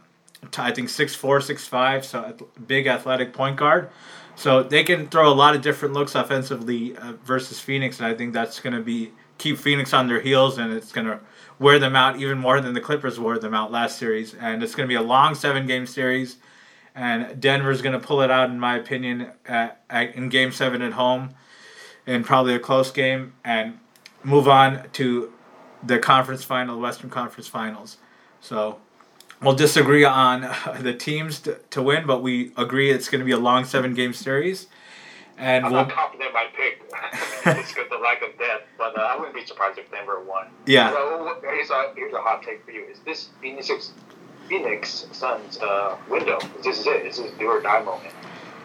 I think six four, six five, so a big athletic point guard. So they can throw a lot of different looks offensively uh, versus Phoenix, and I think that's going to be keep Phoenix on their heels, and it's going to wear them out even more than the Clippers wore them out last series. And it's going to be a long seven game series, and Denver's going to pull it out, in my opinion, at, at, in Game Seven at home, in probably a close game, and move on to the conference final, Western Conference Finals. So we'll disagree on the teams to, to win, but we agree it's going to be a long seven game series. And I'm we'll, not confident my pick. it's because the lack of depth, but uh, I wouldn't be surprised if Denver won. Yeah. So here's a, here's a hot take for you: Is this Phoenix Phoenix Suns uh, window. This is it. This is do or die moment.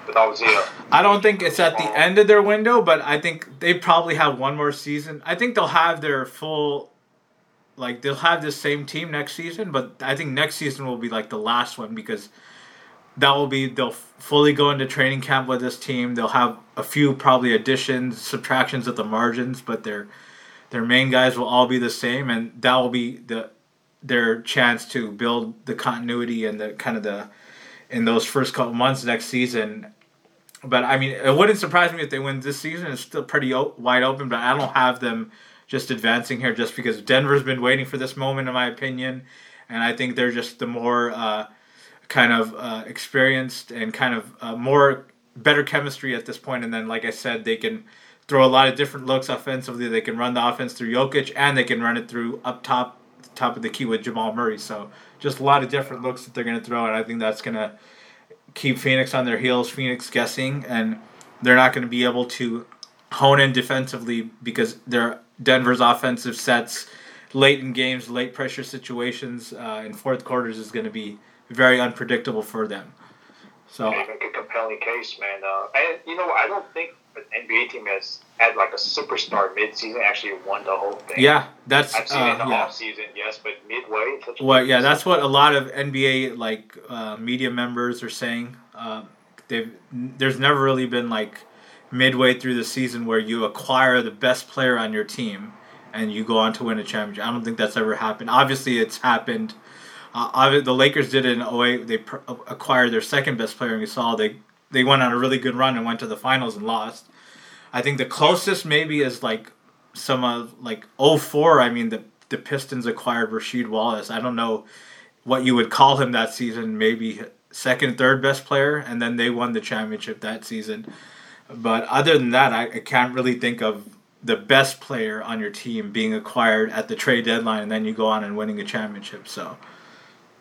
I don't think it's at the end of their window, but I think they probably have one more season. I think they'll have their full, like they'll have the same team next season, but I think next season will be like the last one because that will be they'll fully go into training camp with this team. They'll have a few probably additions, subtractions at the margins, but their their main guys will all be the same, and that will be the their chance to build the continuity and the kind of the in those first couple months next season but I mean, it wouldn't surprise me if they win this season. It's still pretty o- wide open, but I don't have them just advancing here just because Denver's been waiting for this moment, in my opinion, and I think they're just the more uh, kind of uh, experienced and kind of uh, more better chemistry at this point. And then, like I said, they can throw a lot of different looks offensively. They can run the offense through Jokic, and they can run it through up top, top of the key with Jamal Murray. So just a lot of different looks that they're going to throw, and I think that's going to keep Phoenix on their heels, Phoenix guessing, and they're not going to be able to hone in defensively because their Denver's offensive sets late in games, late pressure situations uh, in fourth quarters is going to be very unpredictable for them. So make a compelling case, man. Uh, and you know, I don't think an NBA team has had like a superstar midseason actually won the whole thing. Yeah, that's I've seen it in uh, the yeah. off season, yes, but midway. such Well, yeah, that's what a lot of NBA like uh, media members are saying. Uh, they've there's never really been like midway through the season where you acquire the best player on your team and you go on to win a championship. I don't think that's ever happened. Obviously, it's happened. Uh, the Lakers did it in 08. They pr- acquired their second best player in Gasol. They they went on a really good run and went to the finals and lost. I think the closest maybe is like some of like 04. I mean the the Pistons acquired Rasheed Wallace. I don't know what you would call him that season. Maybe second, third best player, and then they won the championship that season. But other than that, I, I can't really think of the best player on your team being acquired at the trade deadline, and then you go on and winning a championship. So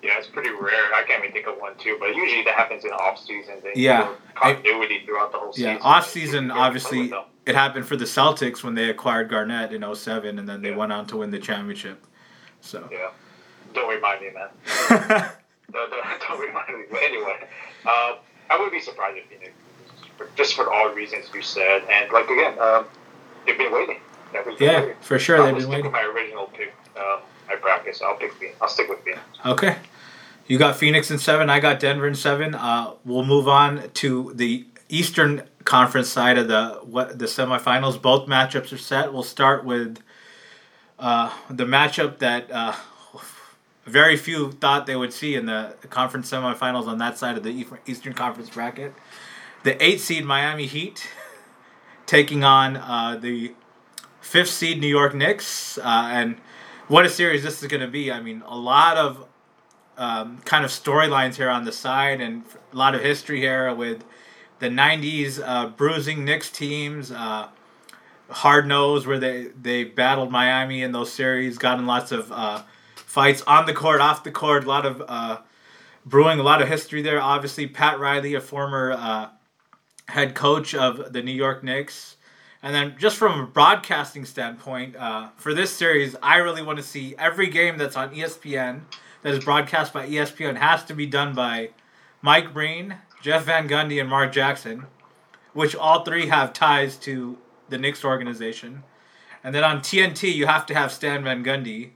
Yeah, it's pretty rare. I can't even think of one too, but usually that happens in off season. They Yeah. continuity throughout the whole season. yeah, off season obviously it happened for the Celtics when they acquired Garnett in 07, and then they Yeah. went on to win the championship. So Yeah, don't remind me, man. don't, don't, don't remind me. But anyway, uh, I would be surprised if Phoenix, just for all the reasons you said, and like again, um, they've been waiting. They've been yeah, waiting. for sure I'll they've been waiting. my original pick. My bracket, so I'll pick Phoenix. I'll stick with Phoenix. Okay. You got Phoenix in seven. I got Denver in seven. Uh, we'll move on to the Eastern Conference side of the what the semifinals. Both matchups are set. We'll start with uh, the matchup that uh, very few thought they would see in the conference semifinals on that side of the Eastern Conference bracket. The eight seed Miami Heat taking on uh, the fifth seed New York Knicks, uh, and what a series this is going to be. I mean, a lot of um, kind of storylines here on the side, and a lot of history here with the '90s uh, bruising Knicks teams. Uh, hard nose where they they battled Miami in those series, gotten lots of uh, fights on the court, off the court, a lot of uh, brewing, a lot of history there. Obviously, Pat Riley, a former head coach of the New York Knicks. And then, just from a broadcasting standpoint, uh, for this series, I really want to see every game that's on ESPN that is broadcast by ESPN has to be done by Mike Breen, Jeff Van Gundy, and Mark Jackson, which all three have ties to the Knicks organization. And then on TNT, you have to have Stan Van Gundy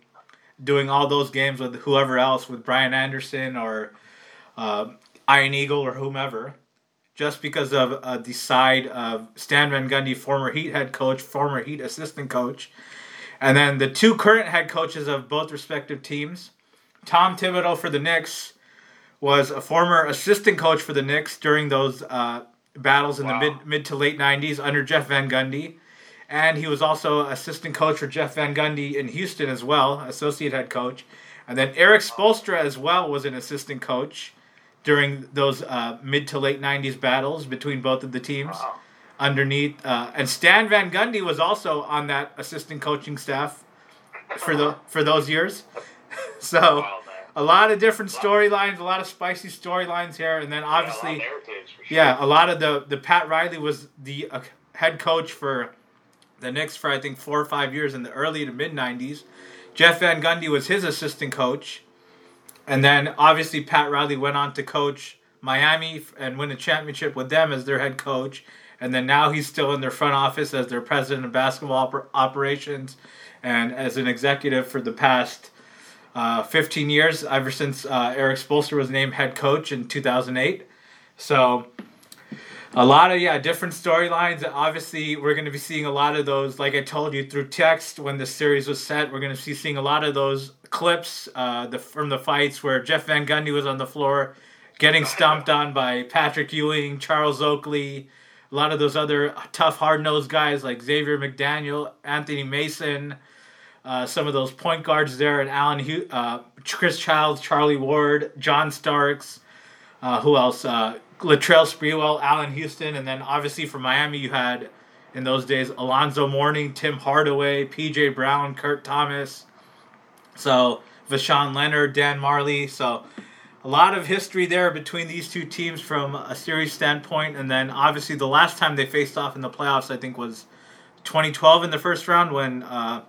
doing all those games with whoever else, with Brian Anderson or uh, Ian Eagle or whomever, just because of uh, the side of Stan Van Gundy, former Heat head coach, former Heat assistant coach, and then the two current head coaches of both respective teams. Tom Thibodeau for the Knicks was a former assistant coach for the Knicks during those uh, battles in Wow. the mid mid to late '90s under Jeff Van Gundy, and he was also assistant coach for Jeff Van Gundy in Houston as well, associate head coach. And then Erik Spoelstra as well was an assistant coach during those uh, mid to late '90s battles between both of the teams Wow. underneath. Uh, and Stan Van Gundy was also on that assistant coaching staff for the for those years. so a lot of different storylines, a lot of spicy storylines here, and then obviously. Yeah, a lot of sure. Yeah, a lot of the the Pat Riley was the uh, head coach for the Knicks for I think four or five years in the early to mid '90s. Jeff Van Gundy was his assistant coach, and then obviously Pat Riley went on to coach Miami and win a championship with them as their head coach. And then now he's still in their front office as their president of basketball oper- operations and as an executive for the past uh, 15 years, ever since uh, Erik Spoelstra was named head coach in 2008. So a lot of yeah different storylines obviously we're going to be seeing a lot of those like i told you through text when the series was set we're going to be seeing a lot of those clips uh, the, from the fights where jeff van gundy was on the floor getting stomped on by patrick ewing charles oakley a lot of those other tough hard-nosed guys like xavier mcdaniel anthony mason uh, some of those point guards there and alan uh, chris childs charlie ward john starks uh, who else uh, Latrell Sprewell, Allan Houston, and then obviously for Miami you had in those days Alonzo Mourning, Tim Hardaway, P.J. Brown, Kurt Thomas, so Voshon Lenard, Dan Majerle. So a lot of history there between these two teams from a series standpoint, and then obviously the last time they faced off in the playoffs I think was 2012 in the first round when. Uh,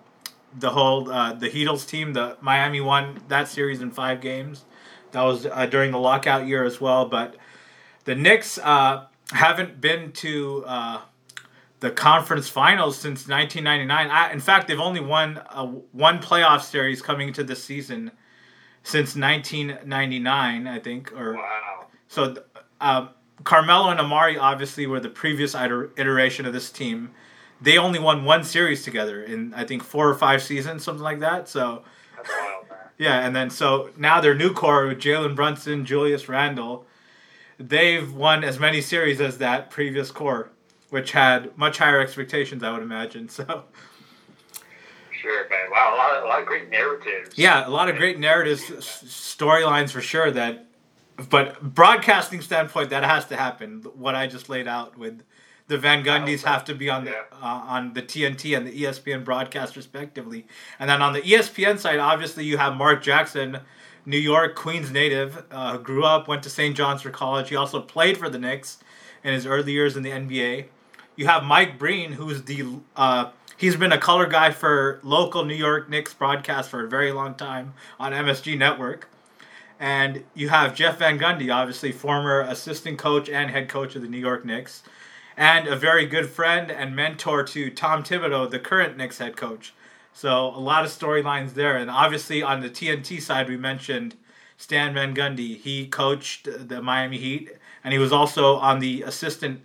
the whole uh, the Heatles team, the Miami won that series in five games. That was uh, during the lockout year as well. But the Knicks uh, haven't been to uh, the conference finals since 1999. I, in fact, they've only won a, one playoff series coming into this season since 1999, I think. Or wow. so. Uh, Carmelo and Amar'e obviously were the previous iteration of this team. They only won one series together in I think four or five seasons, something like that. So. Wild, yeah, and then so now their new core with Jalen Brunson, Julius Randle they've won as many series as that previous core, which had much higher expectations, I would imagine. So. Sure, man. Wow, a lot, of, a lot of great narratives. Yeah, a lot of great narratives, storylines for sure. That, but broadcasting standpoint, that has to happen. What I just laid out with the Van Gundys have to be on the uh, on the TNT and the ESPN broadcast respectively, and then on the ESPN side, obviously you have Mark Jackson New York, Queens native. Uh, grew up, went to St. John's for college. He also played for the Knicks in his early years in the NBA. You have Mike Breen, who's the uh, he's been a color guy for local New York Knicks broadcast for a very long time on MSG Network. And you have Jeff Van Gundy, obviously former assistant coach and head coach of the New York Knicks, and a very good friend and mentor to Tom Thibodeau, the current Knicks head coach. So a lot of storylines there, and obviously on the TNT side, we mentioned Stan Van Gundy. He coached the Miami Heat, and he was also on the assistant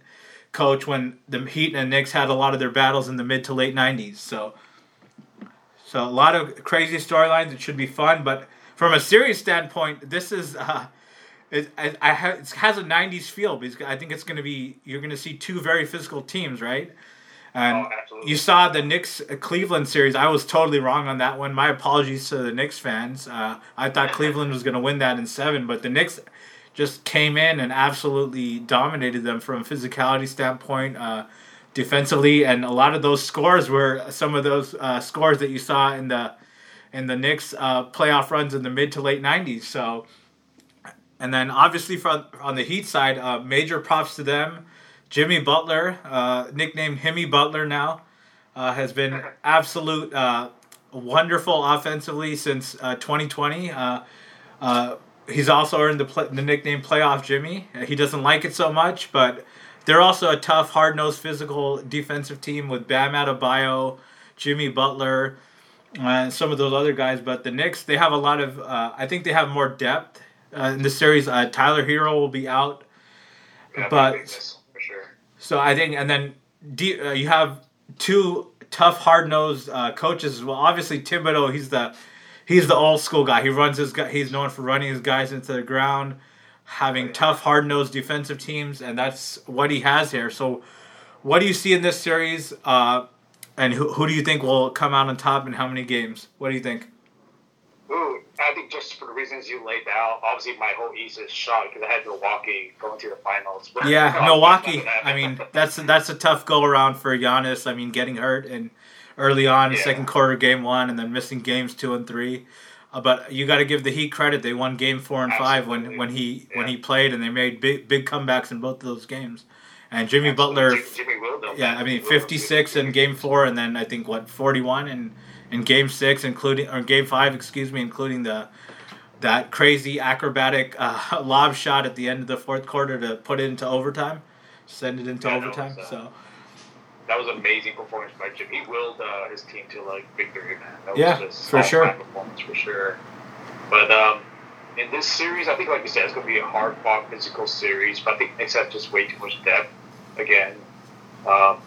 coach when the Heat and Knicks had a lot of their battles in the mid to late '90s. So, so a lot of crazy storylines. It should be fun, but from a serious standpoint, this is. Uh, it, I, I have, it has a 90s feel because I think it's going to be you're going to see two very physical teams, right? And oh, you saw the Knicks uh, Cleveland series. I was totally wrong on that one. My apologies to the Knicks fans. Uh, I thought Cleveland was going to win that in seven, but the Knicks just came in and absolutely dominated them from a physicality standpoint, uh, defensively, and a lot of those scores were some of those uh, scores that you saw in the in the Knicks uh, playoff runs in the mid to late '90s. So, and then obviously from on the Heat side, uh, major props to them. Jimmy Butler, uh, nicknamed Himmy Butler now, uh, has been absolute wonderful offensively since 2020. Uh, uh, uh, he's also earned the, play- the nickname Playoff Jimmy. He doesn't like it so much, but they're also a tough, hard nosed, physical defensive team with Bam Adebayo, Jimmy Butler, and some of those other guys. But the Knicks, they have a lot of, I think they have more depth in the series. Tyler Herro will be out. Yeah, but so I think, and then uh, you have two tough, hard nosed uh, coaches well. Obviously, Thibodeau, he's the he's the old school guy. He runs his guy. He's known for running his guys into the ground, having tough, hard nosed defensive teams, and that's what he has here. So, what do you see in this series? Uh, and who, who do you think will come out on top in how many games? What do you think? Ooh, I think just for the reasons you laid out, obviously my whole East is shocked because I had Milwaukee going to the finals. But yeah, Milwaukee. I mean, that's that's a tough go around for Giannis. I mean, getting hurt and early on, yeah. second quarter, game one, and then missing games two and three. Uh, but you got to give the Heat credit; they won game four and Absolutely. five when when he yeah. when he played, and they made big big comebacks in both of those games. And Jimmy Absolutely. Butler, Jimmy Will, yeah, I mean, fifty six in game four, and then I think what forty one and in game six, including or game five, excuse me, including the that crazy acrobatic uh, lob shot at the end of the fourth quarter to put it into overtime, send it into Yeah, overtime. uh, so That was an amazing performance by Jim. He willed uh, his team to like victory, man. That Yeah, was just for sure. performance for sure. But um, in this series, I think, like you said, it's going to be a hard-fought, physical series. But I think Knicks have just way too much depth again. Um,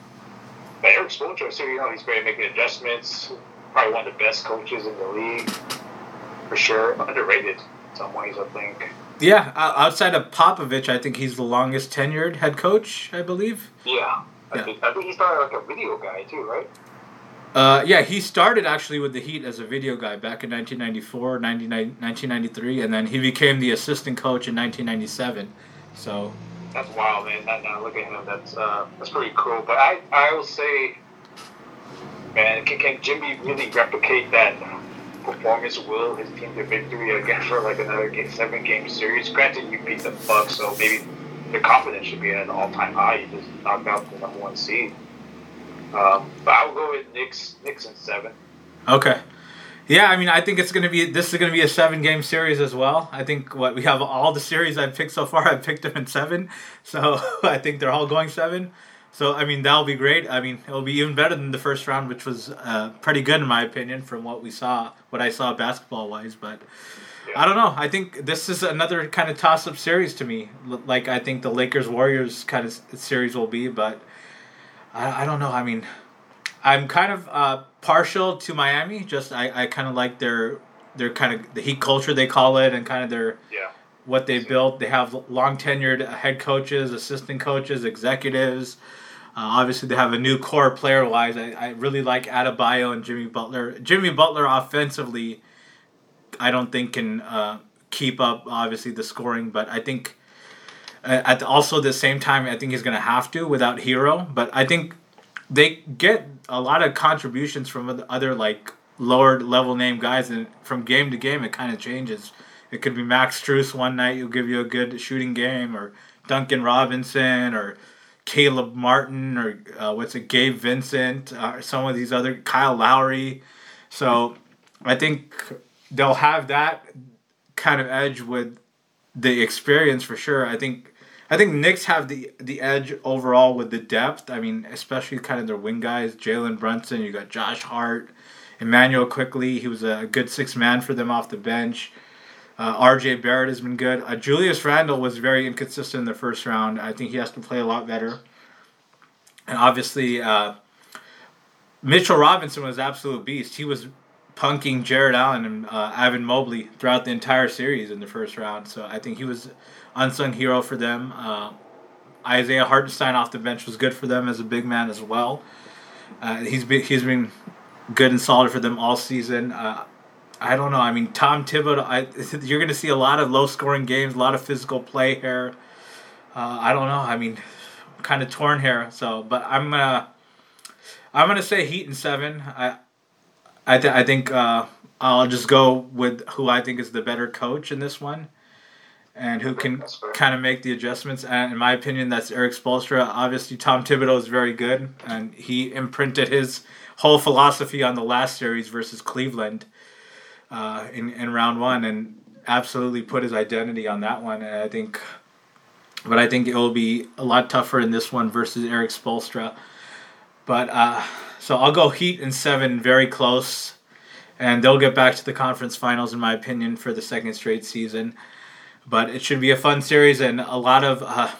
but Erik Spoelstra, so you know, he's great at making adjustments. Probably one of the best coaches in the league, for sure. Underrated in some ways, I think. yeah, outside of Popovich, I think he's the longest tenured head coach. I believe. Yeah. I, Yeah. think, I think he started like a video guy too, right? Uh, yeah, he started actually with the Heat as a video guy back in 1994, 99 1993, and then he became the assistant coach in 1997. So, That's wild, man. Now, now look at him. That's uh, that's pretty cool. But I, I will say, man, can, can Jimmy really replicate that performance? Will his team to victory again for like another game, seven game series? Granted, you beat the Bucks, so maybe the confidence should be at an all time high. You just knocked out the number one seed. Um, but I'll go with Knicks, Knicks in seven. okay. Yeah, I mean, I think it's going to be this is going to be a seven game series as well. I think what we have all the series I've picked so far, I've picked them in seven. So, I think they're all going seven. So, I mean, that'll be great. I mean, it'll be even better than the first round, which was uh, pretty good in my opinion from what we saw, what I saw basketball wise, but I don't know. I think this is another kind of toss up series to me. Like I think the Lakers Warriors kind of series will be, but I, I don't know. I mean, I'm kind of uh, partial to Miami. Just I, I kind of like their their kind of the heat culture they call it, and kind of their Yeah. what they built. They have long tenured head coaches, assistant coaches, executives. Uh, obviously, they have a new core player wise. I, I really like Adebayo and Jimmy Butler. Jimmy Butler offensively, I don't think can uh, keep up. Obviously, the scoring, but I think uh, at the, also the same time, I think he's going to have to without Herro. But I think they get a lot of contributions from other- like lower level name guys, and from game to game, it kind of changes. It could be Max Strus one night, he'll give you a good shooting game, or Duncan Robinson, or Caleb Martin, or uh, what's it, Gabe Vincent, uh, some of these other Kyle Lowry. So I think they'll have that kind of edge with the experience for sure. I think I think Knicks have the the edge overall with the depth. I mean, especially kind of their wing guys, Jalen Brunson. You got Josh Hart, Immanuel Quickley. He was a good six man for them off the bench. Uh, R.J. Barrett has been good. Uh, Julius Randle was very inconsistent in the first round. I think he has to play a lot better. And obviously, uh, Mitchell Robinson was absolute beast. He was punking Jarrett Allen and uh, Evan Mobley throughout the entire series in the first round. So I think he was unsung hero for them. Uh, Isaiah Hartenstein off the bench was good for them as a big man as well. Uh, he's been, he's been good and solid for them all season. Uh, I don't know. I mean, Tom Thibodeau. I, you're going to see a lot of low scoring games, a lot of physical play here. Uh, I don't know. I mean, kind of torn here. So, but I'm gonna I'm gonna say Heat in seven. I I, th- I think uh, I'll just go with who I think is the better coach in this one, and who can kind of make the adjustments. And in my opinion, that's Erik Spoelstra. Obviously, Tom Thibodeau is very good, and he imprinted his whole philosophy on the last series versus Cleveland uh, in in round one, and absolutely put his identity on that one. And I think, but I think it will be a lot tougher in this one versus Erik Spoelstra. But uh, so I'll go Heat in seven, very close, and they'll get back to the conference finals, in my opinion, for the second straight season. But it should be a fun series and a lot of uh,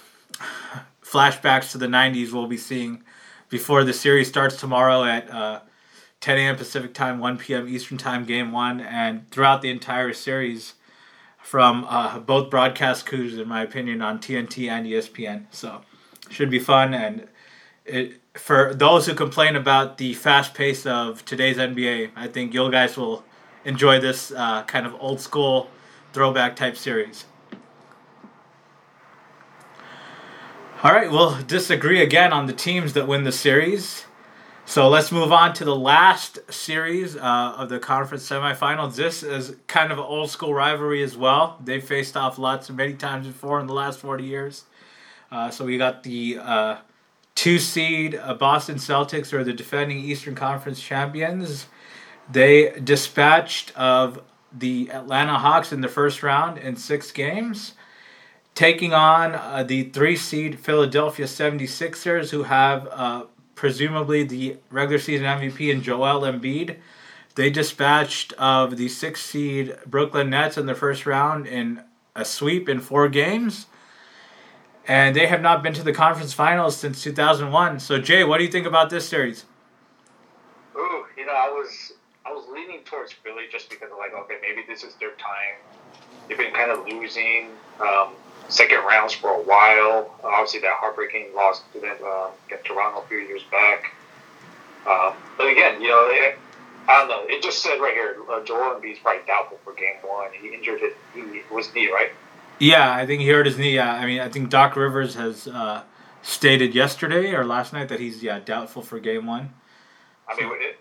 flashbacks to the '90s we'll be seeing before the series starts tomorrow at uh, 10 a.m. Pacific time, 1 p.m. Eastern time, game one, and throughout the entire series from uh, both broadcast crews, in my opinion, on TNT and ESPN. So should be fun and it for those who complain about the fast pace of today's NBA, I think you guys will enjoy this uh, kind of old school throwback type series. All right, we'll disagree again on the teams that win the series. So let's move on to the last series uh, of the conference semifinals. This is kind of an old school rivalry as well. They faced off lots and many times before in the last 40 years. Uh, so we got the uh, two seed uh, Boston Celtics, are the defending Eastern Conference champions. They dispatched of the Atlanta Hawks in the first round in six games, taking on uh, the three seed Philadelphia 76ers, who have uh, presumably the regular season MVP in Joel Embiid. They dispatched of the six seed Brooklyn Nets in the first round in a sweep in four games. And they have not been to the conference finals since 2001. So, Jay, what do you think about this series? Ooh, you know, I was I was leaning towards Philly just because like, okay, maybe this is their time. They've been kind of losing um, second rounds for a while. Obviously, that heartbreaking loss to them uh, Toronto a few years back. Um, but again, you know, it, I don't know. It just said right here, uh, Joel Embiid's probably doubtful for Game One. He injured it. He was knee, right? Yeah, I think he hurt his knee. Yeah, I mean, I think Doc Rivers has uh, stated yesterday or last night that he's yeah doubtful for Game One. I mean, it,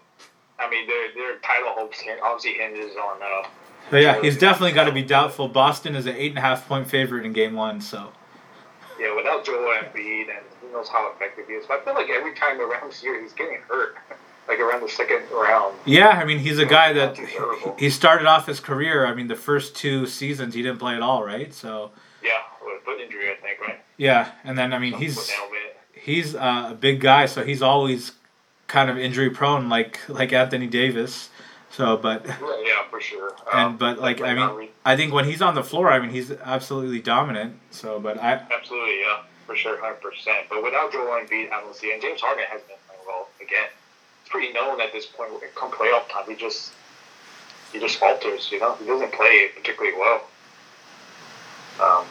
I mean, their their title hopes obviously hinges on. Uh, but yeah, he's definitely got to be doubtful. Boston is an eight and a half point favorite in Game One, so. Yeah, without Joel Embiid, and who knows how effective he is. But I feel like every time around here, he's getting hurt. like around the second round. Yeah, I mean, he's a guy that he started off his career. I mean, the first two seasons he didn't play at all, right? So. Yeah, with foot injury, I think, right? Yeah, and then I mean, he's he's uh, a big guy, so he's always kind of injury prone, like like Anthony Davis. So, but yeah, for sure. And um, but like I mean, I think when he's on the floor, I mean he's absolutely dominant. So, but I absolutely yeah, for sure, hundred percent. But without Joel Embiid, I don't see. And James Harden has been playing well again. Pretty known at this point. Come playoff time, he just he just falters. You know, he doesn't play particularly well. Um,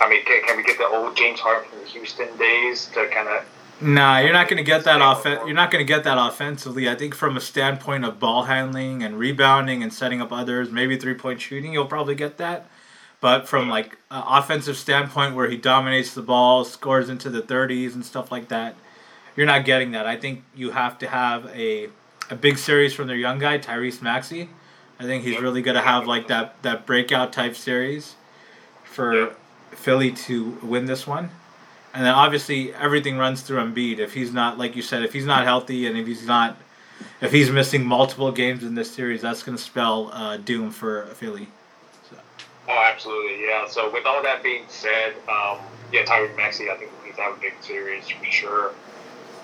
I mean, can, can we get the old James Harden from the Houston days to kind of Nah, you're not going to get that off. You're not going to get that offensively. I think from a standpoint of ball handling and rebounding and setting up others, maybe three point shooting, you'll probably get that. But from like an offensive standpoint, where he dominates the ball, scores into the 30s and stuff like that, you're not getting that. I think you have to have a a big series from their young guy Tyrese Maxey. I think he's really going to have like that that breakout type series for Philly to win this one. And then obviously everything runs through Embiid. If he's not, like you said, if he's not healthy and if he's not, if he's missing multiple games in this series, that's going to spell uh, doom for Philly. So. Oh, absolutely, yeah. So with all that being said, um, yeah, Tyrese Maxey, I think he's have a big series for sure.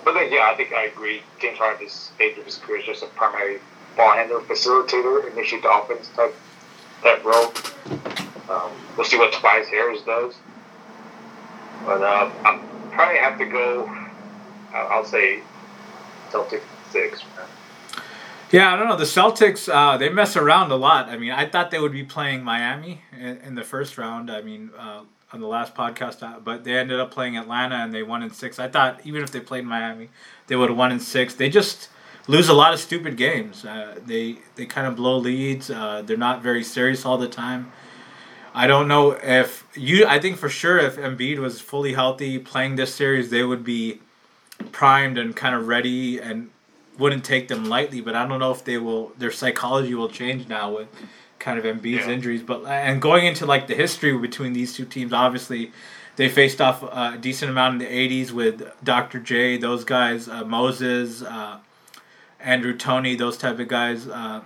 But then, yeah, I think I agree. James Harden, this stage of his career, is just a primary ball handler, facilitator, initiate the offense type type role. Um, we'll see what Tobias Harris does. But uh, I probably have to go. I'll say Celtics six. Yeah, I don't know. The Celtics, uh, they mess around a lot. I mean, I thought they would be playing Miami in, in the first round. I mean, uh, on the last podcast, uh, but they ended up playing Atlanta and they won in six. I thought even if they played Miami, they would have won in six. They just lose a lot of stupid games. Uh, they they kind of blow leads. Uh, they're not very serious all the time. I don't know if you. I think for sure if Embiid was fully healthy playing this series, they would be primed and kind of ready and wouldn't take them lightly. But I don't know if they will. Their psychology will change now with kind of Embiid's yeah. injuries. But and going into like the history between these two teams, obviously they faced off a decent amount in the '80s with Dr. J, those guys, uh, Moses, uh, Andrew Toney, those type of guys. Uh,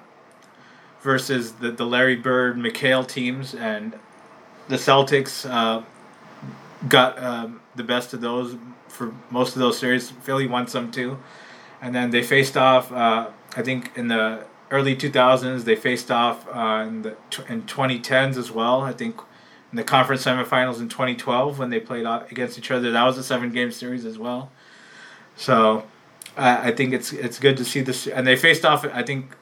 versus the, the Larry Bird McHale teams, and the Celtics uh, got um, the best of those for most of those series. Philly won some too, and then they faced off. Uh, I think in the early 2000s they faced off uh, in the in 2010s as well. I think in the conference semifinals in 2012 when they played against each other. That was a seven game series as well. So I think it's it's good to see this, and they faced off. I think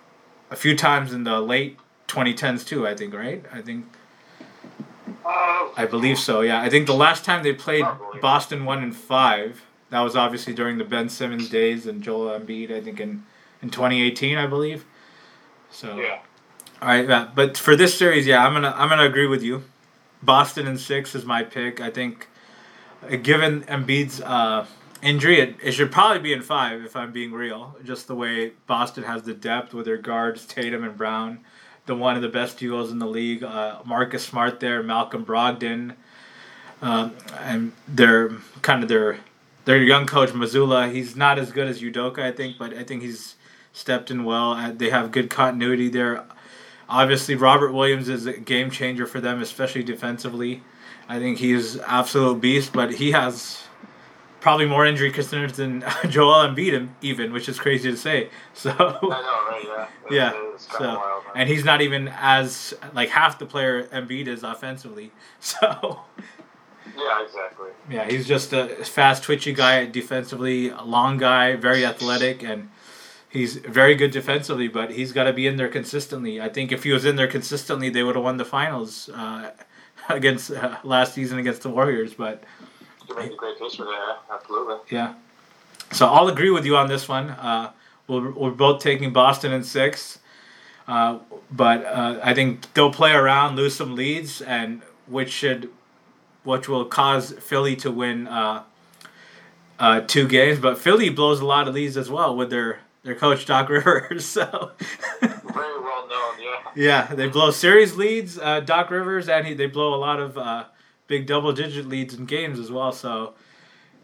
a few times in the late 2010s too. I think right. I think. I believe so. Yeah, I think the last time they played Boston won and five. That was obviously during the Ben Simmons days and Joel Embiid. I think in in 2018, I believe. So. Yeah. All right, but for this series, yeah, I'm gonna I'm gonna agree with you. Boston in six is my pick. I think, uh, given Embiid's uh, injury, it, it should probably be in five if I'm being real. Just the way Boston has the depth with their guards, Tatum and Brown, the one of the best duos in the league. Uh, Marcus Smart there, Malcolm Brogdon, um, and they're kind of their their young coach Mazzulla. He's not as good as Udoka, I think, but I think he's stepped in well. Uh, they have good continuity there. Obviously, Robert Williams is a game changer for them, especially defensively. I think he's absolute beast, but he has probably more injury concerns than Joel Embiid, even, which is crazy to say. So I know, right? Yeah. yeah. It's So wild, and he's not even as like half the player Embiid is offensively. So yeah, exactly. yeah, he's just a fast, twitchy guy defensively, a long guy, very athletic, and he's very good defensively. But he's got to be in there consistently. I think if he was in there consistently, they would have won the finals uh, against uh, last season against the Warriors. But You make a great case for that. Absolutely. yeah, so I'll agree with you on this one. Uh, we're, we're both taking Boston in six. Uh, but uh, I think they'll play around, lose some leads, and which should, which will cause Philly to win uh, uh, two games. But Philly blows a lot of leads as well with their their coach Doc Rivers. So Very well known. Yeah. yeah, they blow series leads, uh, Doc Rivers, and he, they blow a lot of uh, big double digit leads in games as well. So.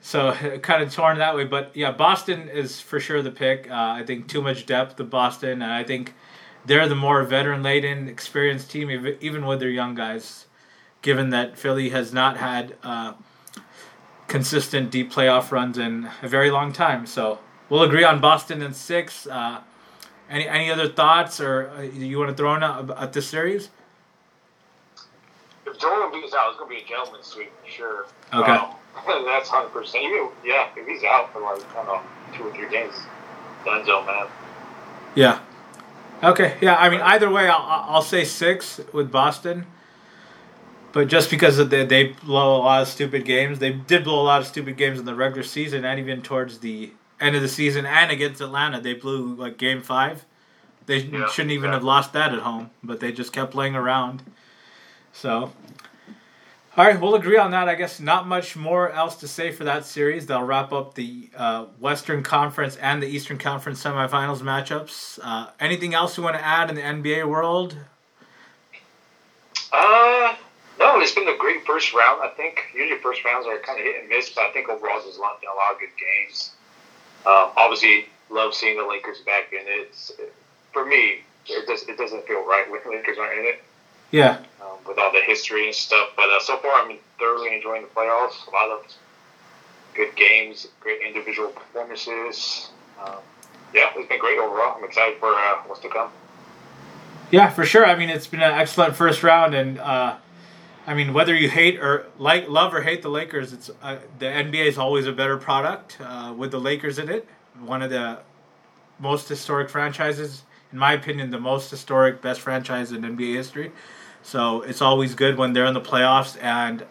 So kind of torn that way, but yeah, Boston is for sure the pick. Uh, I think too much depth of Boston, and I think they're the more veteran laden, experienced team, even with their young guys. Given that Philly has not had uh, consistent deep playoff runs in a very long time, so we'll agree on Boston in six. Uh, any any other thoughts, or uh, you want to throw in at, at this series? If Jordan Embiid's out, it's gonna be a gentleman's sweep for sure. Okay. Um, that's hundred percent. Yeah, if he's out for like I don't know two or three games, Denzel man. Yeah. Okay. Yeah. I mean, either way, I'll, I'll say six with Boston. But just because of the, they blow a lot of stupid games, they did blow a lot of stupid games in the regular season and even towards the end of the season and against Atlanta, they blew like game five. They Yeah, shouldn't even have lost that at home, but they just kept playing around. So, all right, we'll agree on that. I guess not much more else to say for that series. They'll wrap up the uh, Western Conference and the Eastern Conference semifinals matchups. Uh, anything else you want to add in the NBA world? Uh, no, it's been a great first round. I think usually first rounds are kind of hit and miss, but I think overall there's a lot, been a lot of good games. Um, obviously, love seeing the Lakers back in it. It's, for me, it does it doesn't feel right when the Lakers aren't in it Yeah, um, with all the history and stuff. But uh, so far, I'm thoroughly enjoying the playoffs. A lot of good games, great individual performances. Um, yeah, it's been great overall. I'm excited for uh, what's to come. yeah, for sure. I mean, it's been an excellent first round, and uh, I mean, whether you hate or like, love or hate the Lakers, it's uh, the NBA is always a better product uh, with the Lakers in it. One of the most historic franchises, in my opinion, the most historic, best franchise in NBA history. So it's always good when they're in the playoffs and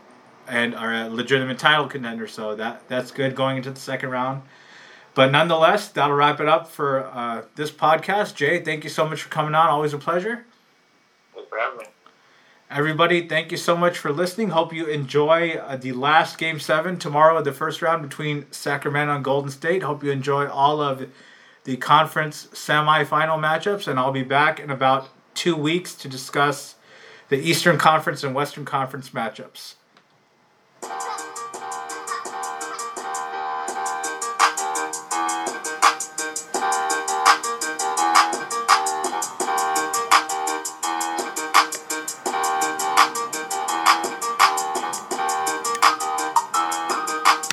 and are a legitimate title contender. So that that's good going into the second round. But nonetheless, that'll wrap it up for uh, this podcast. Jay, thank you so much for coming on. Always a pleasure. Thanks for having me. Everybody, thank you so much for listening. Hope you enjoy uh, the last game seven tomorrow the first round between Sacramento and Golden State. Hope you enjoy all of the conference semifinal matchups, and I'll be back in about two weeks to discuss the Eastern Conference and Western Conference matchups.